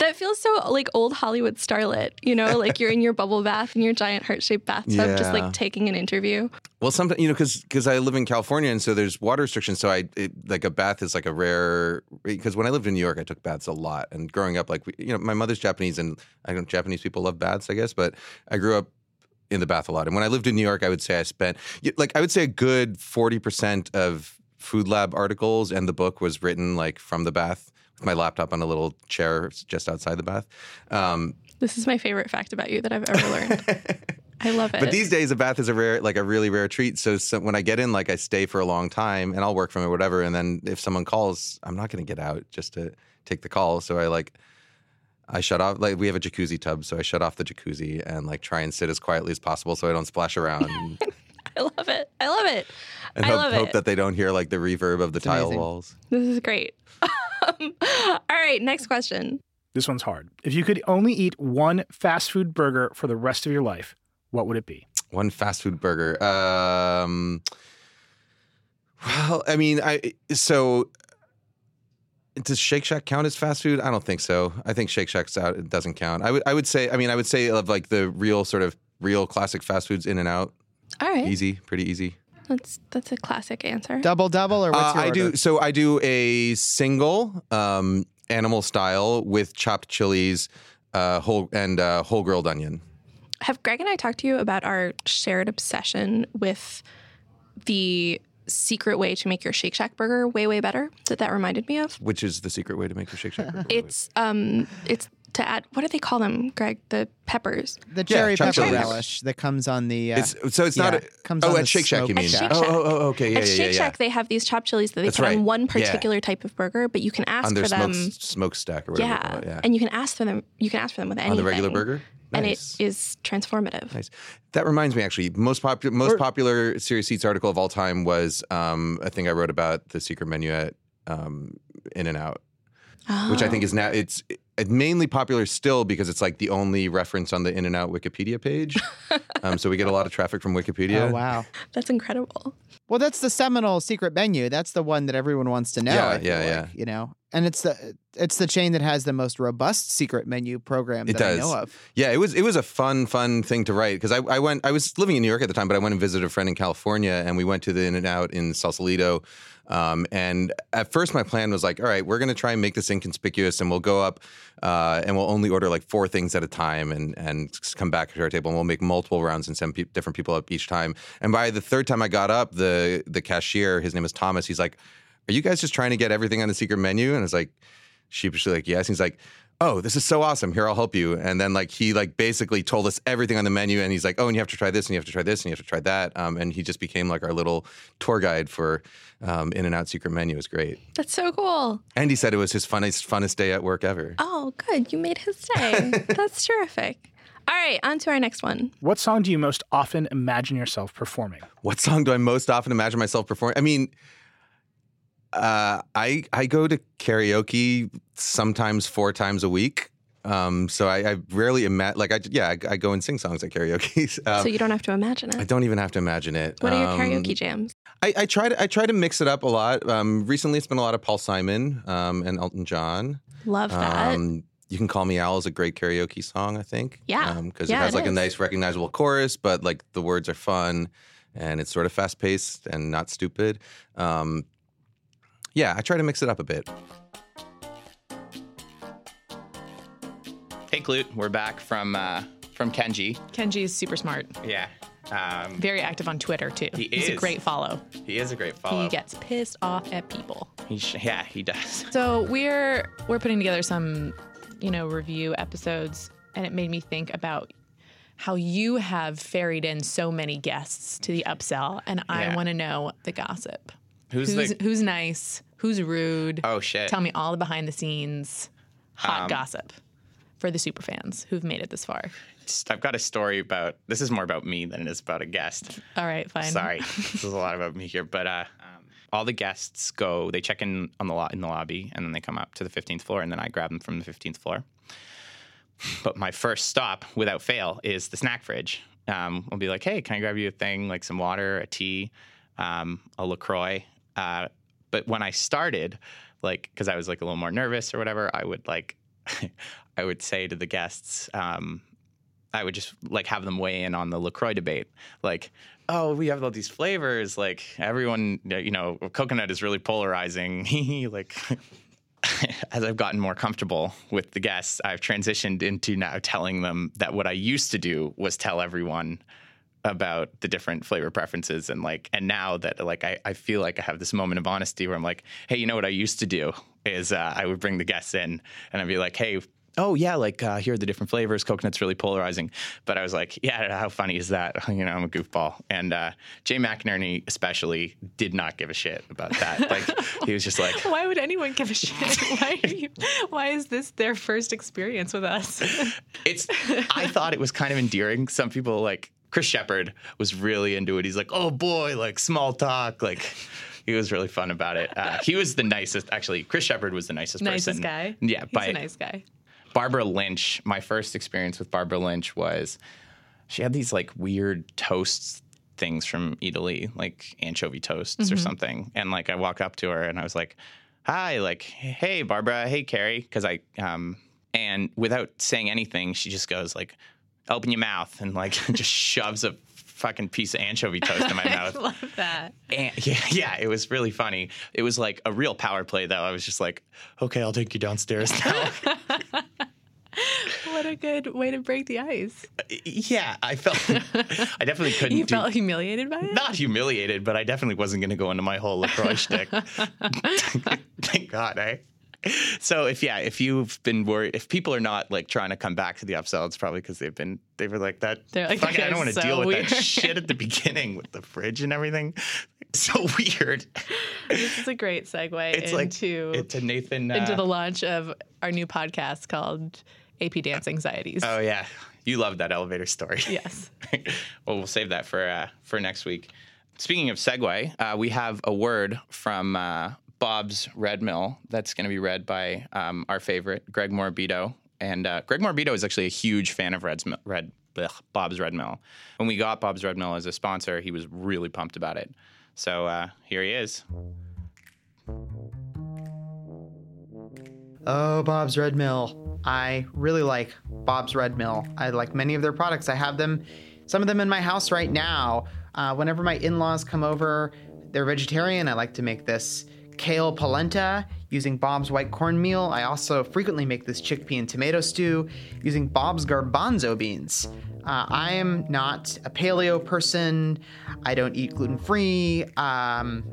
Speaker 3: that feels so like old Hollywood starlet, you know, like you're in your bubble bath in your giant heart shaped bathtub, just like taking an interview.
Speaker 4: Well, sometimes you know, because because I live in California, and so there's water restrictions. So I it, like a bath is like a rare. Eh, because when I lived in New York, I took baths a lot. And growing up, like we, you know, my mother's Japanese, and I don't Japanese people love baths, I guess. But I grew up in the bath a lot. And when I lived in New York, I would say I spent like I would say a good forty percent of Food Lab articles and the book was written like from the bath with my laptop on a little chair just outside the bath. Um,
Speaker 3: This is my favorite fact about you that I've ever learned. I love it.
Speaker 4: But these days, a bath is a rare, like a really rare treat. So, so when I get in, like I stay for a long time, and I'll work from it, whatever. And then if someone calls, I'm not going to get out just to take the call. So I like, I shut off. Like we have a jacuzzi tub, so I shut off the jacuzzi and like try and sit as quietly as possible so I don't splash around. and
Speaker 3: I love it. I love it.
Speaker 4: and
Speaker 3: I
Speaker 4: hope,
Speaker 3: love
Speaker 4: hope
Speaker 3: it.
Speaker 4: that they don't hear like the reverb of the tile
Speaker 5: amazing.
Speaker 4: walls.
Speaker 3: This is great. Um, all right, next question.
Speaker 6: This one's hard. If you could only eat one fast food burger for the rest of your life, what would it be?
Speaker 4: One fast food burger. Um, well, I mean, I so does Shake Shack count as fast food? I don't think so. I think Shake Shack's out. It doesn't count. I would. I would say. I mean, I would say of like the real sort of real classic fast foods. In-N-Out,
Speaker 3: All right,
Speaker 4: easy, pretty easy.
Speaker 3: that's that's a classic answer.
Speaker 5: Double double or what's
Speaker 4: Uh,
Speaker 5: your
Speaker 4: I
Speaker 5: order?
Speaker 4: do. So I do a single um, animal style with chopped chilies, uh, whole and uh, whole grilled onion.
Speaker 3: Have Greg and I talked to you about our shared obsession with the secret way to make your Shake Shack burger way way better that that reminded me of?
Speaker 4: Which is the secret way to make your Shake Shack burger?
Speaker 3: It's um it's to add what do they call them, Greg? The peppers.
Speaker 5: The cherry
Speaker 4: chopped
Speaker 5: pepper
Speaker 4: chilies.
Speaker 5: relish that comes on the. Uh,
Speaker 4: It's, so it's
Speaker 5: yeah,
Speaker 4: not. A,
Speaker 5: comes
Speaker 4: oh,
Speaker 5: on
Speaker 4: at Shake Shack, you mean?
Speaker 3: Shake
Speaker 4: oh, oh, oh, okay, yeah,
Speaker 3: At
Speaker 4: yeah,
Speaker 3: Shake
Speaker 4: yeah,
Speaker 3: Shack, they have these chopped chilies that they
Speaker 4: That's
Speaker 3: put
Speaker 4: right.
Speaker 3: on one
Speaker 4: Yeah.
Speaker 3: particular type of burger, but you can ask
Speaker 4: on their
Speaker 3: for them.
Speaker 4: smoke smokestack or whatever.
Speaker 3: Yeah.
Speaker 4: yeah.
Speaker 3: and you can ask for them. You can ask for them with anything
Speaker 4: on the regular burger. Nice.
Speaker 3: and it is transformative.
Speaker 4: Nice. That reminds me, actually, most popular most popular Serious Eats article of all time was um, a thing I wrote about the secret menu at um, In-N-Out, which I think is now it's it's mainly popular still because it's like the only reference on the In-N-Out Wikipedia page. um, so we get a lot of traffic from Wikipedia.
Speaker 5: Oh wow.
Speaker 3: That's incredible.
Speaker 5: Well, that's the seminal secret menu. That's the one that everyone wants to know.
Speaker 4: Yeah, yeah,
Speaker 5: like,
Speaker 4: yeah.
Speaker 5: You know, and it's the it's the chain that has the most robust secret menu program
Speaker 4: It
Speaker 5: that
Speaker 4: does.
Speaker 5: I know of.
Speaker 4: Yeah, it was it was a fun fun thing to write because I, I went I was living in New York at the time, but I went and visited a friend in California, and we went to the In-N-Out in Sausalito. Um, and at first, my plan was like, all right, we're going to try and make this inconspicuous, and we'll go up uh, and we'll only order like four things at a time, and and come back to our table, and we'll make multiple rounds and send pe- different people up each time. And by the third time I got up, the the cashier, his name is Thomas, he's like, "Are you guys just trying to get everything on the secret menu?" And it's like, sheepishly like, yes. And he's like, oh, this is so awesome. Here, I'll help you. And then like he like basically told us everything on the menu, and he's like, oh, and you have to try this, and you have to try this, and you have to try that. Um, and he just became like our little tour guide for um, In-N-Out Secret Menu. It was great.
Speaker 3: That's so cool.
Speaker 4: And he said it was his funnest funnest day at work ever.
Speaker 3: Oh, good. You made his day. That's terrific. All right, on to our next one.
Speaker 6: What song do you most often imagine yourself performing?
Speaker 4: What song do I most often imagine myself performing? I mean. Uh, I I go to karaoke sometimes four times a week. Um, so I, I rarely imagine like I yeah I, I go and sing songs at karaoke. Um,
Speaker 3: so you don't have to imagine it.
Speaker 4: I don't even have to imagine it.
Speaker 3: What are your
Speaker 4: Um,
Speaker 3: karaoke jams?
Speaker 4: I, I try to I try to mix it up a lot. Um, recently, it's been a lot of Paul Simon um, and Elton John.
Speaker 3: Love that.
Speaker 4: Um, you can call me Al is a great karaoke song. I think.
Speaker 3: Yeah.
Speaker 4: because
Speaker 3: Yeah,
Speaker 4: it has
Speaker 3: it
Speaker 4: like a nice recognizable chorus, but like the words are fun, and it's sort of fast paced and not stupid. Um, yeah, I try to mix it up a bit.
Speaker 1: Hey, Kludt, we're back from uh, from Kenji.
Speaker 2: Kenji is super smart.
Speaker 1: Yeah, um,
Speaker 2: Very active on Twitter too.
Speaker 1: He
Speaker 2: He's a great follow.
Speaker 1: he is a great follow.
Speaker 2: He gets pissed off at people.
Speaker 1: He sh- yeah, he does.
Speaker 2: So we're we're putting together some, you know, review episodes, and it made me think about how you have ferried in so many guests to the upsell, and I
Speaker 1: Yeah.
Speaker 2: want to know the gossip.
Speaker 1: Who's,
Speaker 2: Who's
Speaker 1: the?
Speaker 2: who's nice? Who's rude?
Speaker 1: Oh shit!
Speaker 2: Tell me all the behind the scenes hot
Speaker 1: Um,
Speaker 2: gossip for the super fans who've made it this far.
Speaker 1: Just- I've got a story about. This is more about me than it is about a guest.
Speaker 2: All right, fine.
Speaker 1: Sorry, this is a lot about me here, but uh, um, all the guests go. They check in on the lo- in the lobby, and then they come up to the 15th floor, and then I grab them from the 15th floor. But my first stop, without fail, is the snack fridge. Um, I'll be like, "Hey, can I grab you a thing like some water, a tea, um, a Lacroix?" Uh, but when I started, like, because I was like a little more nervous or whatever, I would like, I would say to the guests. Um, I would just like have them weigh in on the LaCroix debate. Like, oh, we have all these flavors. Like, everyone, you know, coconut is really polarizing. like, as I've gotten more comfortable with the guests, I've transitioned into now telling them that what I used to do was tell everyone about the different flavor preferences and like and now that like I, I feel like I have this moment of honesty where I'm like, hey, you know what I used to do is uh, I would bring the guests in and I'd be like, hey, oh yeah, like uh, here are the different flavors. Coconut's really polarizing, but I was like, yeah, how funny is that? You know, I'm a goofball. And uh, Jay McInerney especially did not give a shit about that. Like he was just like,
Speaker 2: Why would anyone give a shit? Why, are you, why is this their first experience with us?
Speaker 1: it's I thought it was kind of endearing. Some people like Chris Shepard was really into it. He's like, oh boy, like small talk, like. He was really fun about it. Uh, he was the nicest. Actually, Chris Shepard was the nicest,
Speaker 2: nicest
Speaker 1: person.
Speaker 2: guy.
Speaker 1: Yeah,
Speaker 2: He's
Speaker 1: by
Speaker 2: a nice guy.
Speaker 1: Barbara Lynch. My first experience with Barbara Lynch was she had these like weird toasts things from Italy, like anchovy toasts
Speaker 2: Mm-hmm.
Speaker 1: or something. And like I walk up to her and I was like, "Hi, like, hey Barbara, hey Carrie," because I um and without saying anything, she just goes like, "Open your mouth," and like just shoves a fucking piece of anchovy toast in my mouth.
Speaker 2: I love that.
Speaker 1: And yeah, yeah, it was really funny. It was like a real power play, though. I was just like, okay, I'll take you downstairs now.
Speaker 2: What a good way to break the ice.
Speaker 1: Yeah, I felt I definitely couldn't
Speaker 2: You
Speaker 1: do
Speaker 2: felt humiliated by it?
Speaker 1: not humiliated, but I definitely wasn't going to go into my whole LaCroix shtick. Thank God, eh? So if yeah, if you've been worried, if people are not like trying to come back to the upsell, it's probably because they've been they were like that.
Speaker 2: They're like,
Speaker 1: "Fuck it, I don't want to
Speaker 2: so
Speaker 1: deal with
Speaker 2: weird."
Speaker 1: that shit at the beginning with the fridge and everything. So weird.
Speaker 2: This is a great segue
Speaker 1: It's like
Speaker 2: into
Speaker 1: into Nathan. Uh,
Speaker 2: into the launch of our new podcast called AP Dan's Anxieties.
Speaker 1: oh yeah, you love that elevator story.
Speaker 2: yes.
Speaker 1: well, we'll save that for uh, for next week. Speaking of segue, uh, we have a word from uh, Bob's Red Mill that's going to be read by um, our favorite Greg Morabito. And uh, Greg Morabito is actually a huge fan of Red's, Red blech, Bob's Red Mill. When we got Bob's Red Mill as a sponsor, he was really pumped about it. So uh, here he is.
Speaker 5: Oh, Bob's Red Mill. I really like Bob's Red Mill. I like many of their products. I have them, some of them in my house right now. Uh, whenever my in laws come over, they're vegetarian. I like to make this kale polenta using Bob's white cornmeal. I also frequently make this chickpea and tomato stew using Bob's garbanzo beans. Uh, I am not a paleo person. I don't eat gluten free. Um,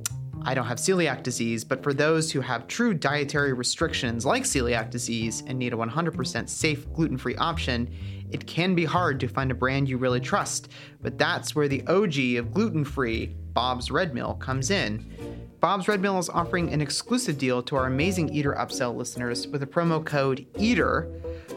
Speaker 5: I don't have celiac disease, but for those who have true dietary restrictions like celiac disease and need a 100% safe gluten free option, it can be hard to find a brand you really trust. But that's where the OG of gluten free, Bob's Red Mill, comes in. Bob's Red Mill is offering an exclusive deal to our amazing Eater Upsell listeners with a promo code EATER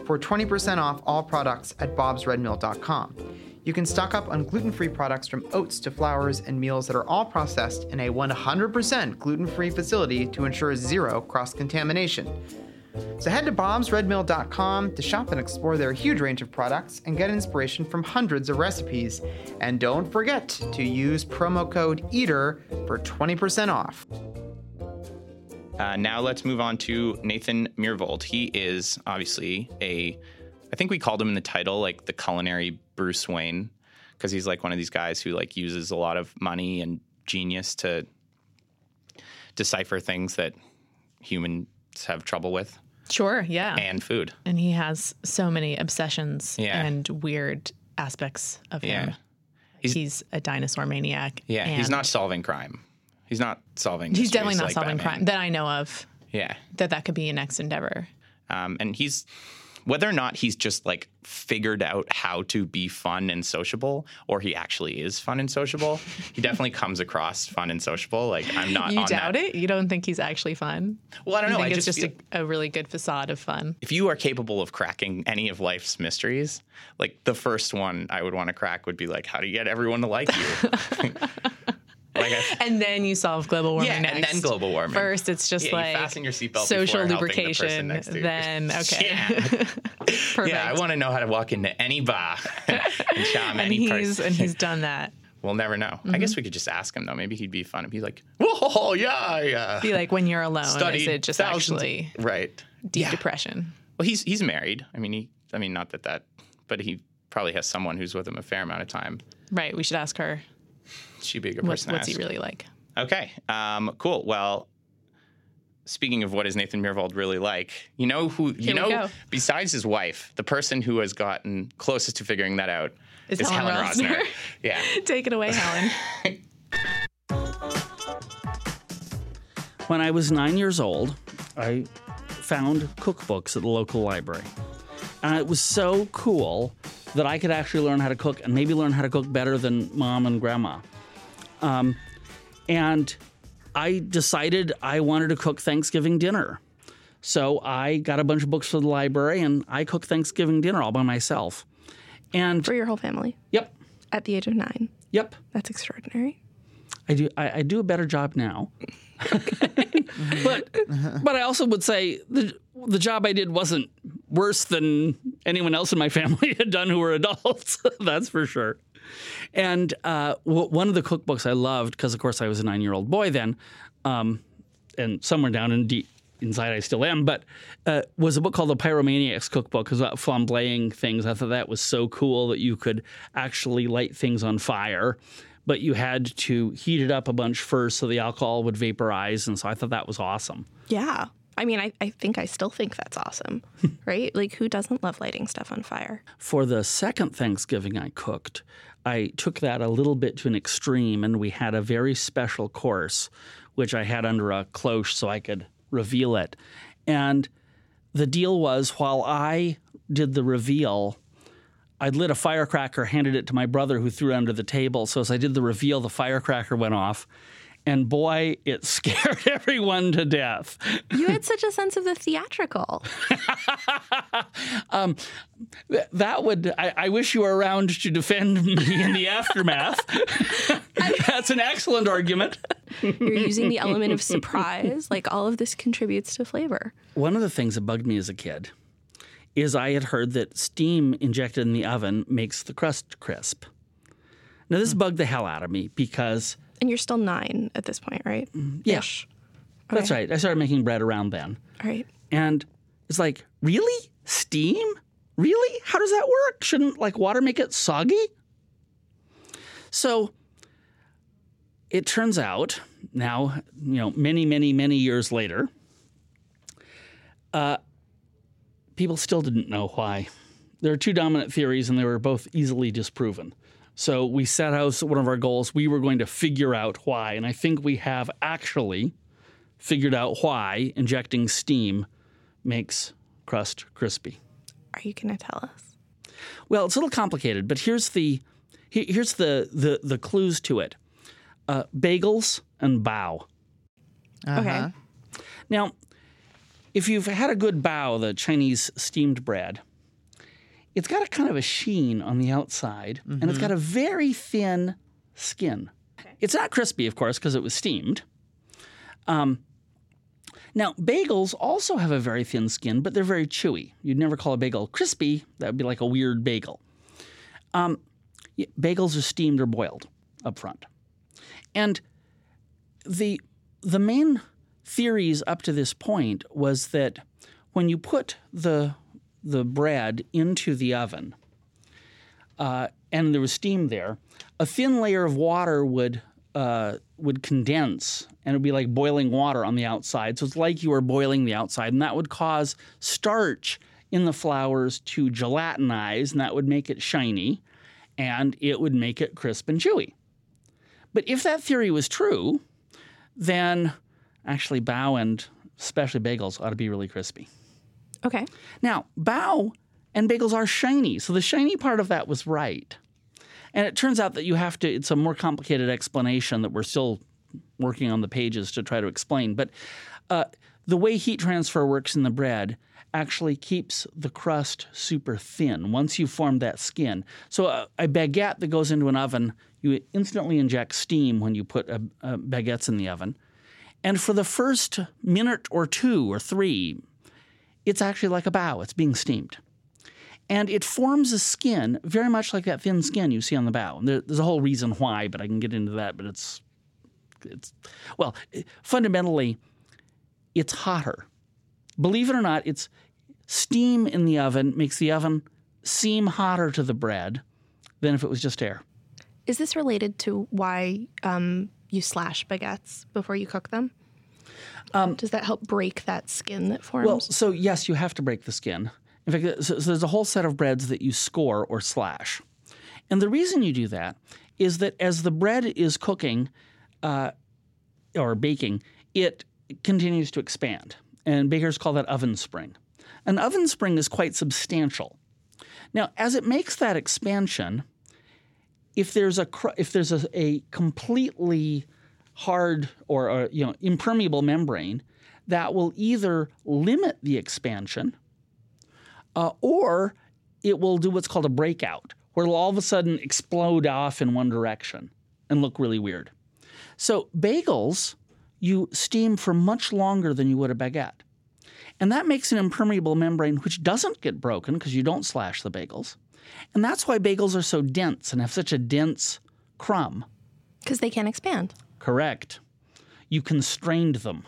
Speaker 5: for 20% off all products at bobsredmill.com. You can stock up on gluten free products from oats to flours and meals that are all processed in a 100% gluten free facility to ensure zero cross contamination. So head to bobsredmill.com to shop and explore their huge range of products and get inspiration from hundreds of recipes. And don't forget to use promo code EATER for 20% off.
Speaker 1: Uh, now let's move on to Nathan Myhrvold. He is obviously a, I think we called him in the title like the culinary Bruce Wayne, because he's like one of these guys who like uses a lot of money and genius to decipher things that humans have trouble with
Speaker 2: Sure, yeah.
Speaker 1: and food.
Speaker 2: and he has so many obsessions
Speaker 1: Yeah.
Speaker 2: and weird aspects of
Speaker 1: Yeah.
Speaker 2: him.
Speaker 1: He's-
Speaker 2: He's, a dinosaur maniac.
Speaker 1: Yeah, he's not solving crime. He's not solving.
Speaker 2: He's definitely not
Speaker 1: like
Speaker 2: solving
Speaker 1: Batman.
Speaker 2: crime that I know of.
Speaker 1: Yeah,
Speaker 2: That that could be a next endeavor.
Speaker 1: um, and he's whether or not he's just like figured out how to be fun and sociable, or he actually is fun and sociable. he definitely comes across fun and sociable. Like I'm not.
Speaker 2: You doubt
Speaker 1: that.
Speaker 2: it? You don't think he's actually fun?
Speaker 1: Well, I don't
Speaker 2: You
Speaker 1: know.
Speaker 2: think
Speaker 1: I
Speaker 2: it's
Speaker 1: just,
Speaker 2: just, a, a really good facade of fun?
Speaker 1: if you are capable of cracking any of life's mysteries, like the first one I would want to crack would be like, how do you get everyone to like you? like I,
Speaker 2: And then you solve global warming
Speaker 1: Yeah, and
Speaker 2: next.
Speaker 1: then global warming.
Speaker 2: First, it's just
Speaker 1: Yeah, you
Speaker 2: like
Speaker 1: fasten your seatbelt
Speaker 2: social
Speaker 1: the
Speaker 2: lubrication.
Speaker 1: next.
Speaker 2: Then okay,
Speaker 1: Yeah.
Speaker 2: perfect.
Speaker 1: yeah, I want to know how to walk into any bar and charm
Speaker 2: and
Speaker 1: any
Speaker 2: he's
Speaker 1: person.
Speaker 2: and he's done that.
Speaker 1: We'll never know. I
Speaker 2: Mm-hmm.
Speaker 1: guess we could just ask him though. Maybe he'd be fun. He'd be like, "Whoa, yeah, yeah."
Speaker 2: Be like when you're alone, is it just actually
Speaker 1: right?
Speaker 2: deep
Speaker 1: Yeah.
Speaker 2: depression?
Speaker 1: Well, he's he's married. I mean, he. I mean, not that that, but he probably has someone who's with him a fair amount of time.
Speaker 2: Right. We should ask her
Speaker 1: She'd be a good
Speaker 2: what's,
Speaker 1: person to
Speaker 2: what's he really like.
Speaker 1: Okay. Um, cool. Well, speaking of what is Nathan Myhrvold really like, you know who you
Speaker 2: Here we
Speaker 1: know
Speaker 2: go.
Speaker 1: besides his wife, the person who has gotten closest to figuring that out
Speaker 2: Is
Speaker 1: is,
Speaker 2: Helen
Speaker 1: Helen Rosner.
Speaker 2: Rosner.
Speaker 1: yeah.
Speaker 2: Take it away, Helen.
Speaker 7: When I was nine years old, I found cookbooks at the local library. And it was so cool that I could actually learn how to cook and maybe learn how to cook better than mom and grandma. Um, and I decided I wanted to cook Thanksgiving dinner. So I got a bunch of books for the library and I cooked Thanksgiving dinner all by myself. And
Speaker 3: For your whole family
Speaker 7: yep,
Speaker 3: at the age of nine.
Speaker 7: yep.
Speaker 3: That's extraordinary.
Speaker 7: I do I, I do a better job now. but but I also would say the the job I did wasn't worse than anyone else in my family had done who were adults. That's for sure. And uh, w- one of the cookbooks I loved because of course I was a nine year old boy then, um, and somewhere down in deep inside I still am, but uh, was a book called the Pyromaniacs Cookbook. It was about flambeing things. I thought that was so cool that you could actually light things on fire, but you had to heat it up a bunch first so the alcohol would vaporize. And so I thought that was awesome.
Speaker 3: Yeah. I mean, I, I think I still think that's awesome, right? Like, who doesn't love lighting stuff on fire?
Speaker 7: For the second Thanksgiving I cooked, I took that a little bit to an extreme, and we had a very special course, which I had under a cloche so I could reveal it. And the deal was while I did the reveal, I'd lit a firecracker, handed it to my brother who threw it under the table. So as I did the reveal, the firecracker went off. And boy, it scared everyone to death.
Speaker 3: You had such a sense of the theatrical.
Speaker 7: Um, th- That would, I, I wish you were around to defend me in the aftermath. That's an excellent argument.
Speaker 3: You're using the element of surprise. Like, all of this contributes to flavor.
Speaker 7: One of the things that bugged me as a kid is I had heard that steam injected in the oven makes the crust crisp. Now, this bugged the hell out of me because,
Speaker 3: And you're still nine at this point, right?
Speaker 7: yeah,
Speaker 3: Ish.
Speaker 7: that's
Speaker 3: Okay.
Speaker 7: right. I started making bread around then.
Speaker 3: All right.
Speaker 7: And it's like, really? Steam? Really? How does that work? Shouldn't like water make it soggy? So it turns out now, you know, many, many, many years later, uh, people still didn't know why. There are two dominant theories, and they were both easily disproven. So we set out one of our goals. We were going to figure out why, and I think we have actually figured out why injecting steam makes crust crispy.
Speaker 3: Are you going to tell us?
Speaker 7: Well, it's a little complicated, but here's the here's the the, the clues to it. Uh, bagels and bao.
Speaker 3: Okay.
Speaker 7: Now, if you've had a good bao, the Chinese steamed bread, it's got a kind of a sheen on the outside, and it's got a very thin skin. It's not crispy, of course, because it was steamed. Um, now, bagels also have a very thin skin, but they're very chewy. You'd never call a bagel crispy. That would be like a weird bagel. Um, bagels are steamed or boiled up front. And the the main theories up to this point was that when you put the the bread into the oven uh, and there was steam there, a thin layer of water would uh, would condense and it would be like boiling water on the outside. So it's like you were boiling the outside, and that would cause starch in the flours to gelatinize, and that would make it shiny, and it would make it crisp and chewy. But if that theory was true, then actually bao and especially bagels ought to be really crispy.
Speaker 3: Okay.
Speaker 7: Now, bao and bagels are shiny, so the shiny part of that was right. And it turns out that you have to, it's a more complicated explanation that we're still working on the pages to try to explain. But uh, the way heat transfer works in the bread actually keeps the crust super thin once you form that skin. So a, a baguette that goes into an oven, you instantly inject steam when you put a, a baguettes in the oven. And for the first minute or two or three, it's actually like a bao. It's being steamed. And it forms a skin very much like that thin skin you see on the bao. And there, there's a whole reason why, but I can get into that. But it's, it's well, fundamentally, it's hotter. Believe it or not, it's steam in the oven makes the oven seem hotter to the bread than if it was just air.
Speaker 3: Is this related to why um, you slash baguettes before you cook them? Does that help break that skin that forms?
Speaker 7: Well, so yes, you have to break the skin. In fact, so, so there's a whole set of breads that you score or slash. And the reason you do that is that as the bread is cooking uh, or baking, it continues to expand. And bakers call that oven spring. An oven spring is quite substantial. Now, as it makes that expansion, if there's a cr- if there's a, a completely hard or, or you know impermeable membrane, that will either limit the expansion uh, or it will do what's called a breakout, where it'll all of a sudden explode off in one direction and look really weird. So bagels, you steam for much longer than you would a baguette. And that makes an impermeable membrane which doesn't get broken because you don't slash the bagels. And that's why bagels are so dense and have such a dense crumb.
Speaker 3: because they can't expand.
Speaker 7: Correct. You constrained them.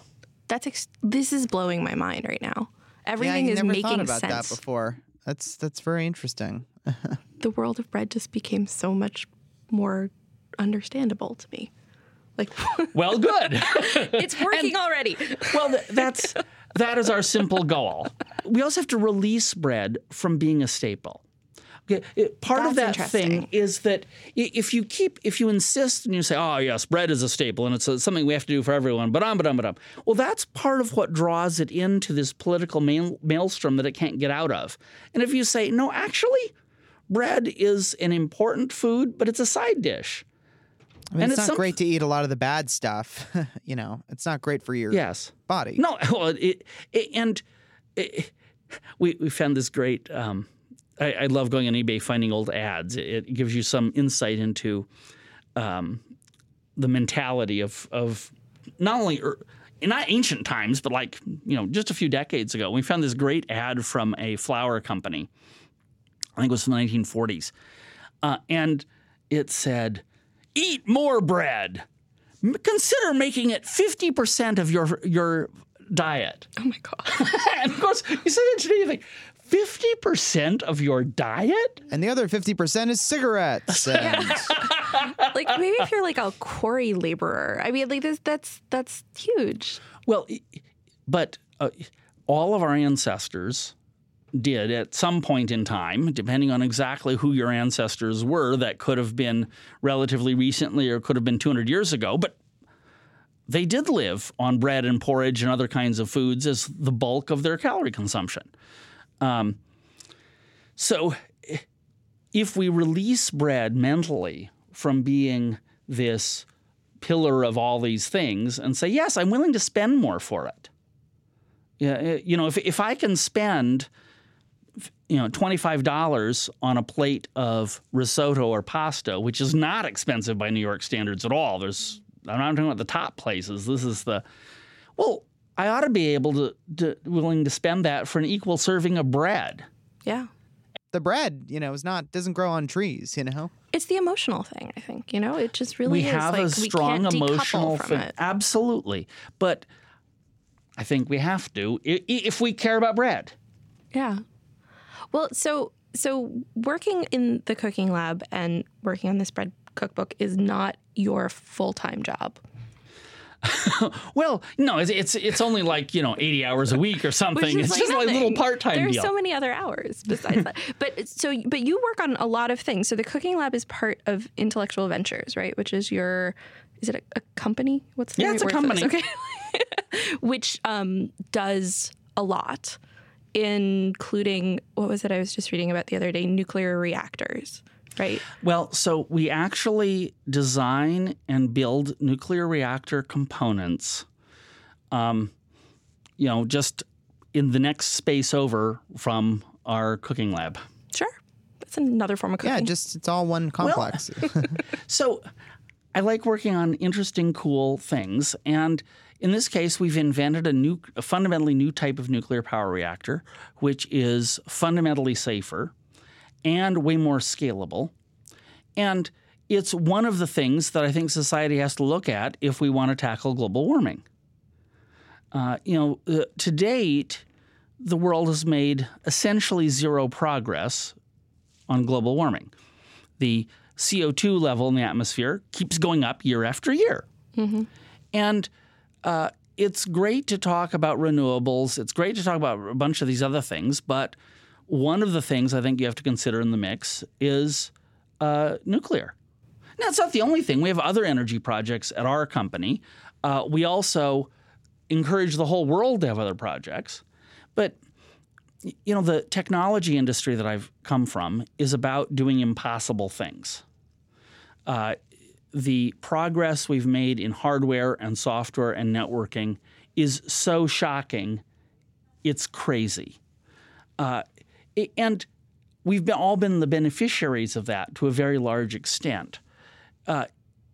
Speaker 3: That's ex- this is blowing my mind right now. Everything
Speaker 5: yeah,
Speaker 3: is
Speaker 5: never
Speaker 3: making
Speaker 5: thought about
Speaker 3: sense.
Speaker 5: that before. That's that's very interesting.
Speaker 3: The world of bread just became so much more understandable to me. Like
Speaker 7: Well, good.
Speaker 3: it's working already.
Speaker 7: well, th- that's That is our simple goal. We also have to release bread from being a staple. Okay, it- part of that thing is that if you keep, if you insist and you say, "Oh yes, bread is a staple and it's a, something we have to do for everyone," but um, but um, but um, well, that's part of what draws it into this political mael- maelstrom that it can't get out of. And if you say, "No, actually, bread is an important food, but it's a side dish,"
Speaker 8: I mean,
Speaker 7: And
Speaker 8: it's,
Speaker 7: it's
Speaker 8: not
Speaker 7: some-
Speaker 8: great to eat a lot of the bad stuff. you know, it's not great for your
Speaker 7: yes,
Speaker 8: body.
Speaker 7: No, well, it, it, and it, we we found this great. Um, I, I love going on eBay finding old ads. It, it gives you some insight into um, the mentality of of not only er, not ancient times, but like you know just a few decades ago. We found this great ad from a flour company. I think it was from the 1940s, uh, and it said, "Eat more bread." Consider making it 50% of your your diet.
Speaker 3: Oh my god.
Speaker 7: and of course, you said you think, 50% of your diet?
Speaker 8: And the other 50% is cigarettes. And
Speaker 3: like maybe if you're like a quarry laborer. I mean, like this, that's that's huge.
Speaker 7: Well, but uh, all of our ancestors did at some point in time, depending on exactly who your ancestors were, that could have been relatively recently or could have been 200 years ago, but they did live on bread and porridge and other kinds of foods as the bulk of their calorie consumption. Um, so if we release bread mentally from being this pillar of all these things and say, yes, I'm willing to spend more for it. Yeah, uh, you know, if if I can spend, you know, twenty five dollars on a plate of risotto or pasta, which is not expensive by New York standards at all. There's I'm not talking about the top places. This is the well, I ought to be able to, to willing to spend that for an equal serving of bread.
Speaker 3: Yeah.
Speaker 8: the bread, you know, is not doesn't grow on trees, you know?
Speaker 3: It's the emotional thing, I think. You know, it just really
Speaker 7: we
Speaker 3: is
Speaker 7: have
Speaker 3: like
Speaker 7: a
Speaker 3: we
Speaker 7: strong
Speaker 3: can't decouple
Speaker 7: emotional
Speaker 3: from
Speaker 7: thing.
Speaker 3: it.
Speaker 7: Absolutely. But I think we have to i- i- if we care about bread.
Speaker 3: Yeah. Well, so so working in the cooking lab and working on this bread cookbook is not your full time job.
Speaker 7: Well, no, it's, it's it's only like you know eighty hours a week or something. It's just like a little part time There's
Speaker 3: so many other hours besides that. But so, but you work on a lot of things. So the cooking lab is part of Intellectual Ventures, right? Which is your, is it a, a company? What's the
Speaker 7: Yeah,
Speaker 3: right
Speaker 7: it's a company.
Speaker 3: Okay, which um, does a lot, including what was it I was just reading about the other day? Nuclear reactors, right?
Speaker 7: Well, so we actually design and build nuclear reactor components. Um, you know, just in the next space over from our cooking lab.
Speaker 3: Sure, that's another form of cooking.
Speaker 8: Yeah, just it's all one complex.
Speaker 7: So I like working on interesting, cool things. And in this case, we've invented a new, a fundamentally new type of nuclear power reactor, which is fundamentally safer and way more scalable. And it's one of the things that I think society has to look at if we want to tackle global warming. Uh, you know, uh, to date, the world has made essentially zero progress on global warming. The CO2 level in the atmosphere keeps going up year after year. And uh, it's great to talk about renewables. It's great to talk about a bunch of these other things. But one of the things I think you have to consider in the mix is uh, nuclear. Now, it's not the only thing. We have other energy projects at our company. Uh, we also encourage the whole world to have other projects. But you know, the technology industry that I've come from is about doing impossible things. Uh, the progress we've made in hardware and software and networking is so shocking, it's crazy. Uh, and we've been, all been the beneficiaries of that to a very large extent. Uh,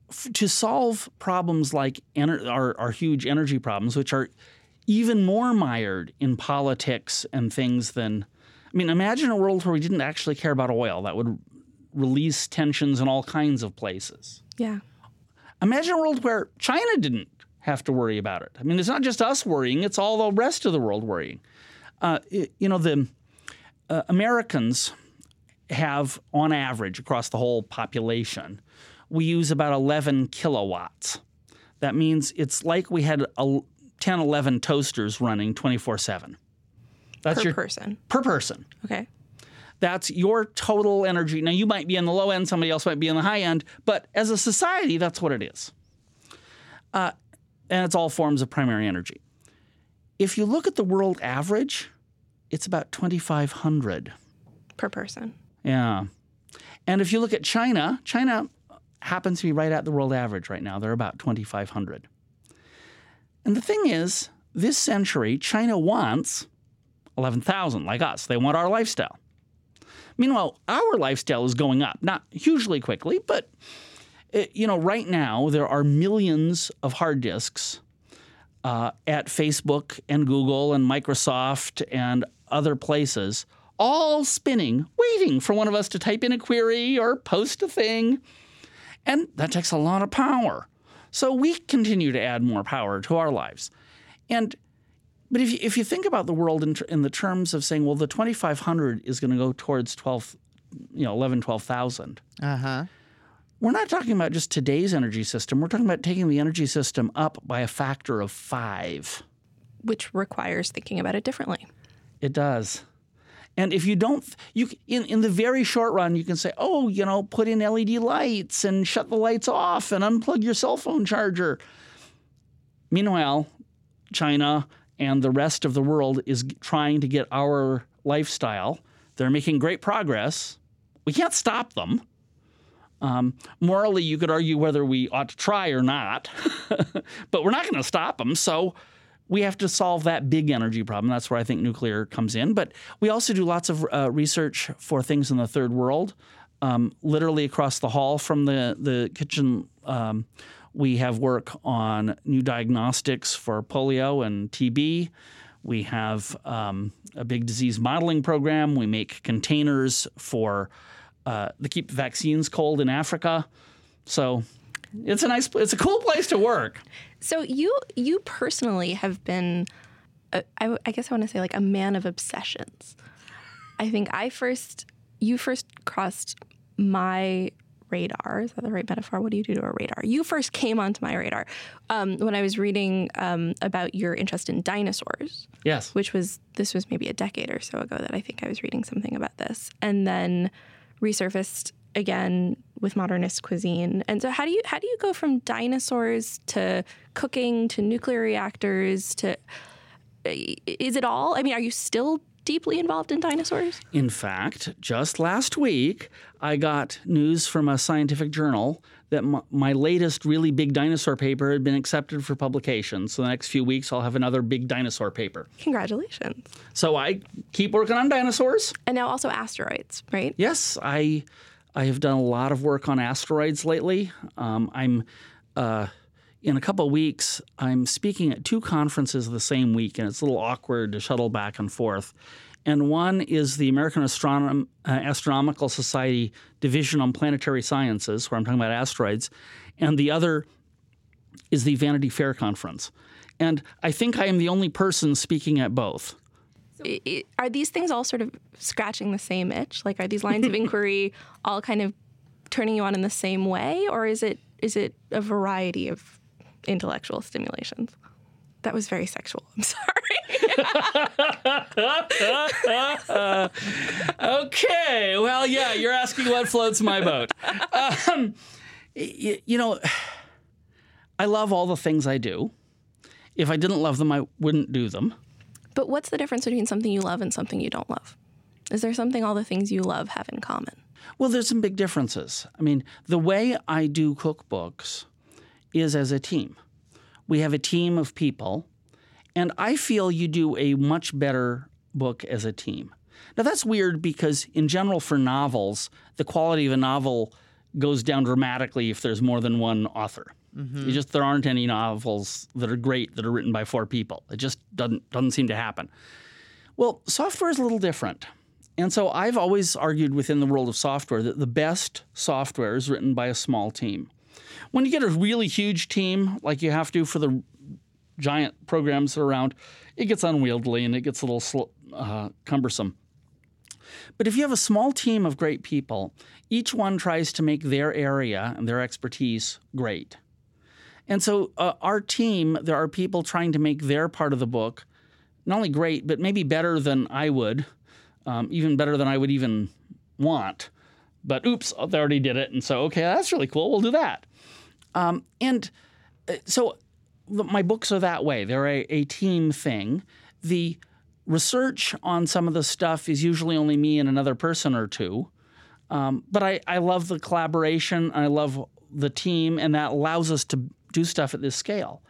Speaker 7: f- to solve problems like ener- our, our huge energy problems, which are even more mired in politics and things than. I mean, imagine a world where we didn't actually care about oil. That would release tensions in all kinds of places.
Speaker 3: yeah.
Speaker 7: Imagine a world where China didn't have to worry about it. I mean, it's not just us worrying; it's all the rest of the world worrying. Uh, y- you know, the uh, Americans have, on average, across the whole population, we use about 11 kilowatts. That means it's like we had a, 10, 11 toasters running 24 7. That's
Speaker 3: per
Speaker 7: your
Speaker 3: person.
Speaker 7: per person.
Speaker 3: Okay.
Speaker 7: That's your total energy. Now, you might be in the low end, somebody else might be in the high end, but as a society, that's what it is. Uh, and it's all forms of primary energy. If you look at the world average, it's about 2,500.
Speaker 3: Per person.
Speaker 7: Yeah. And if you look at China, China happens to be right at the world average right now. They're about 2,500. And the thing is, this century, China wants 11,000 like us. They want our lifestyle. Meanwhile, our lifestyle is going up, not hugely quickly, but it, you know, right now there are millions of hard disks uh, at Facebook and Google and Microsoft and other places, all spinning, waiting for one of us to type in a query or post a thing. And that takes a lot of power. So we continue to add more power to our lives. And but if you, if you think about the world in, in the terms of saying, well, the 2,500 is going to go towards 12, you know, 11, 12,000.
Speaker 5: Uh huh.
Speaker 7: We're not talking about just today's energy system. We're talking about taking the energy system up by a factor of five.
Speaker 3: Which requires thinking about it differently.
Speaker 7: It does. And if you don't, you in in the very short run, you can say, oh, you know, put in LED lights and shut the lights off and unplug your cell phone charger. Meanwhile, China and the rest of the world is trying to get our lifestyle. They're making great progress. We can't stop them. Um, morally, you could argue whether we ought to try or not, but we're not going to stop them. So we have to solve that big energy problem. That's where I think nuclear comes in. But we also do lots of uh, research for things in the third world. Um, literally across the hall from the the kitchen, um, we have work on new diagnostics for polio and TB. We have um, a big disease modeling program. We make containers for uh, to keep vaccines cold in Africa. So it's a nice, it's a cool place to work.
Speaker 3: So you you personally have been, I guess I want to say like a man of obsessions. I think I first, you first crossed my radar. Is that the right metaphor? What do you do to a radar? You first came onto my radar um, when I was reading um, about your interest in dinosaurs,
Speaker 7: Yes.
Speaker 3: which was this was maybe a decade or so ago that I think I was reading something about this, and then resurfaced again with modernist cuisine. And so how do you how do you go from dinosaurs to cooking to nuclear reactors to is it all? I mean, are you still deeply involved in dinosaurs?
Speaker 7: In fact, just last week, I got news from a scientific journal that m- my latest really big dinosaur paper had been accepted for publication. So the next few weeks, I'll have another big dinosaur paper.
Speaker 3: Congratulations.
Speaker 7: So I keep working on dinosaurs.
Speaker 3: And now also asteroids, right?
Speaker 7: Yes, I I have done a lot of work on asteroids lately. Um, I'm uh, in a couple of weeks. I'm speaking at two conferences the same week, and it's a little awkward to shuttle back and forth. And one is the American Astronom- uh, Astronomical Society Division on Planetary Sciences, where I'm talking about asteroids, and the other is the Vanity Fair conference. And I think I am the only person speaking at both.
Speaker 3: I- I- Are these things all sort of scratching the same itch? Like, are these lines of inquiry all kind of turning you on in the same way, or is it is it a variety of intellectual stimulations? That was very sexual. I'm sorry.
Speaker 7: Okay, well, yeah, you're asking what floats my boat. Um, y- you know, I love all the things I do. If I didn't love them, I wouldn't do them.
Speaker 3: But what's the difference between something you love and something you don't love? Is there something all the things you love have in common?
Speaker 7: Well, there's some big differences. I mean, the way I do cookbooks is as a team. We have a team of people, and I feel you do a much better book as a team. Now, that's weird because, in general, for novels, the quality of a novel goes down dramatically if there's more than one author. You just there aren't any novels that are great that are written by four people. It just doesn't doesn't seem to happen. Well, software is a little different. And so I've always argued within the world of software that the best software is written by a small team. When you get a really huge team, like you have to for the giant programs that are around, it gets unwieldy and it gets a little sl- uh, cumbersome. But if you have a small team of great people, each one tries to make their area and their expertise great. And so uh, our team, there are people trying to make their part of the book not only great, but maybe better than I would, um, even better than I would even want. But oops, they already did it. And so, okay, that's really cool. We'll do that. Um, and uh, so my books are that way. They're a, a team thing. The research on some of the stuff is usually only me and another person or two. Um, but I, I love the collaboration. I love the team, and that allows us to do stuff at this scale.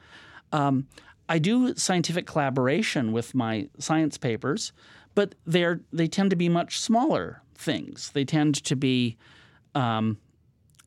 Speaker 7: Um, I do scientific collaboration with my science papers, but they're they tend to be much smaller things. They tend to be um,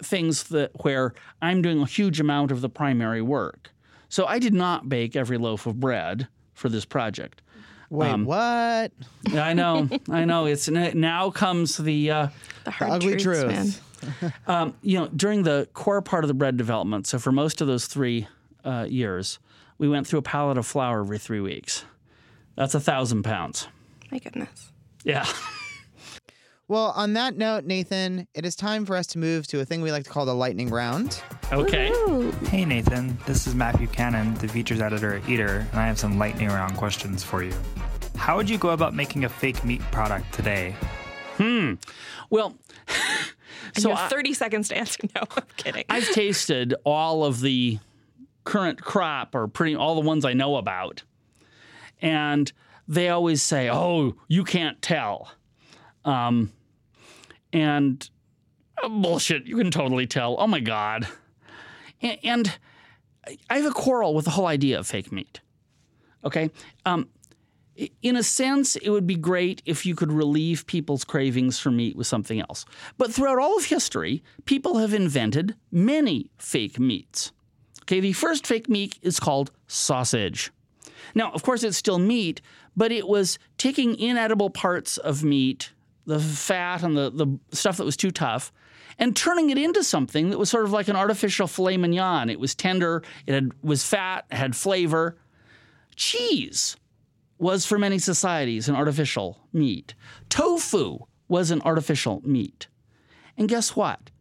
Speaker 7: things that where I'm doing a huge amount of the primary work. So I did not bake every loaf of bread for this project.
Speaker 8: Wait,
Speaker 7: Um,
Speaker 8: what?
Speaker 7: I know, I know. It's now comes the uh,
Speaker 3: The hard
Speaker 8: ugly
Speaker 3: truths,
Speaker 8: truth.
Speaker 3: man.
Speaker 7: um, you know during the core part of the bread development. So for most of those three uh, years, we went through a pallet of flour every three weeks. That's a thousand pounds.
Speaker 3: My goodness.
Speaker 7: Yeah.
Speaker 8: Well, on that note, Nathan, it is time for us to move to a thing we like to call the lightning round.
Speaker 7: Okay.
Speaker 9: Hey Nathan, this is Matt Buchanan, the features editor at Eater, and I have some lightning round questions for you. How would you go about making a fake meat product today? Hmm.
Speaker 7: Well,
Speaker 3: And
Speaker 7: so
Speaker 3: you have
Speaker 7: I-
Speaker 3: 30 seconds to answer. No, I'm kidding.
Speaker 7: I've tasted all of the current crop or pretty all the ones I know about. And they always say, "Oh, you can't tell." Um and uh, bullshit, you can totally tell. Oh my god. And, and I have a quarrel with the whole idea of fake meat. Okay? Um i- in a sense, it would be great if you could relieve people's cravings for meat with something else. But throughout all of history, people have invented many fake meats. Okay, the first fake meat is called sausage. Now, of course, it's still meat, but it was taking inedible parts of meat, the fat and the, the stuff that was too tough, and turning it into something that was sort of like an artificial filet mignon. It was tender, it had, was fat, it had flavor. Cheese was for many societies an artificial meat. Tofu was an artificial meat. And guess what?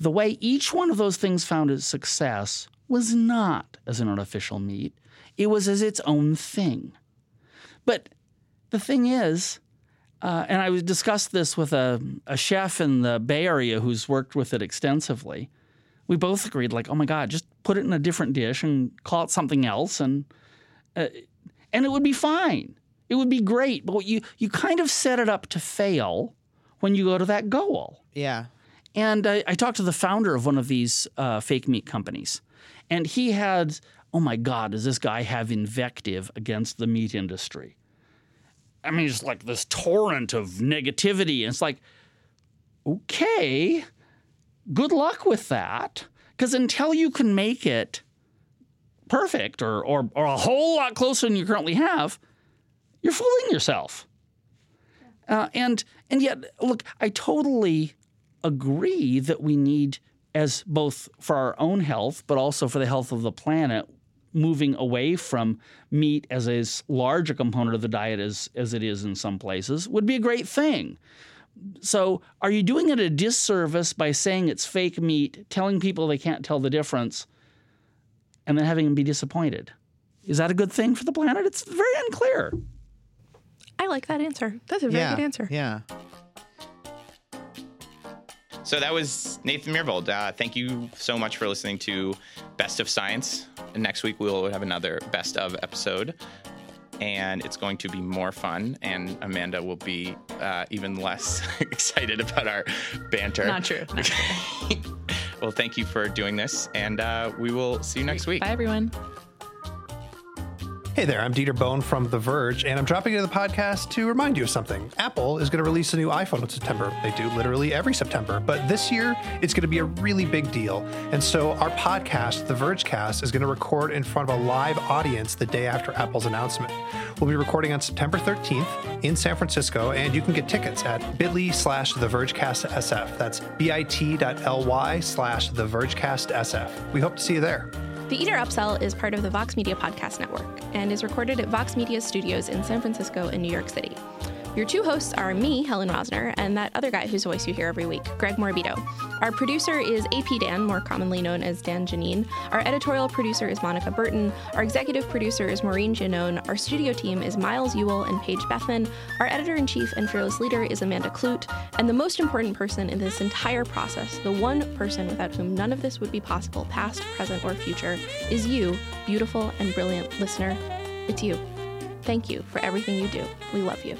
Speaker 7: The way each one of those things found its success was not as an artificial meat, it was as its own thing. But the thing is, uh, and I discussed this with a, a chef in the Bay Area who's worked with it extensively. We both agreed, like, oh my God, just put it in a different dish and call it something else, and uh, and it would be fine. It would be great. But you you kind of set it up to fail when you go to that goal.
Speaker 8: Yeah.
Speaker 7: And I, I talked to the founder of one of these uh, fake meat companies, and he had, oh my God, does this guy have invective against the meat industry? I mean, it's like this torrent of negativity. And it's like, okay, good luck with that. Because until you can make it perfect or, or, or a whole lot closer than you currently have, you're fooling yourself. Uh, and and yet, look, I totally agree that we need, as both for our own health, but also for the health of the planet, moving away from meat as as large a component of the diet as as it is in some places would be a great thing. So, are you doing it a disservice by saying it's fake meat, telling people they can't tell the difference, and then having him be disappointed? Is that a good thing for the planet? It's very unclear.
Speaker 3: I like that answer. That's a very
Speaker 8: yeah.
Speaker 3: good answer.
Speaker 8: Yeah.
Speaker 1: So that was Nathan Myhrvold. Uh, thank you so much for listening to Best of Science. And next week we'll have another Best of episode, and it's going to be more fun. And Amanda will be uh, even less excited about our banter.
Speaker 2: Not true. Not true.
Speaker 1: Well, thank you for doing this, and uh, we will see you next week.
Speaker 2: Bye, everyone.
Speaker 10: Hey there, I'm Dieter Bohn from The Verge, and I'm dropping into the podcast to remind you of something. Apple is going to release a new iPhone in September. They do literally every September, but this year it's going to be a really big deal. And so our podcast, The Vergecast, is going to record in front of a live audience the day after Apple's announcement. We'll be recording on September 13th in San Francisco, and you can get tickets at bit.ly slash The Vergecast. That's bit.ly slash The Vergecast SF. We hope to see you there.
Speaker 3: The Eater Upsell is part of the Vox Media Podcast Network and is recorded at Vox Media Studios in San Francisco and New York City. Your two hosts are me, Helen Rosner, and that other guy whose voice you hear every week, Greg Morabito. Our producer is AP Dan, more commonly known as Dan Geneen. Our editorial producer is Monica Burton. Our executive producer is Maureen Janone. Our studio team is Miles Ewell and Paige Bethman. Our editor in chief and fearless leader is Amanda Kludt. And the most important person in this entire process, the one person without whom none of this would be possible, past, present, or future, is you, beautiful and brilliant listener. It's you. Thank you for everything you do. We love you.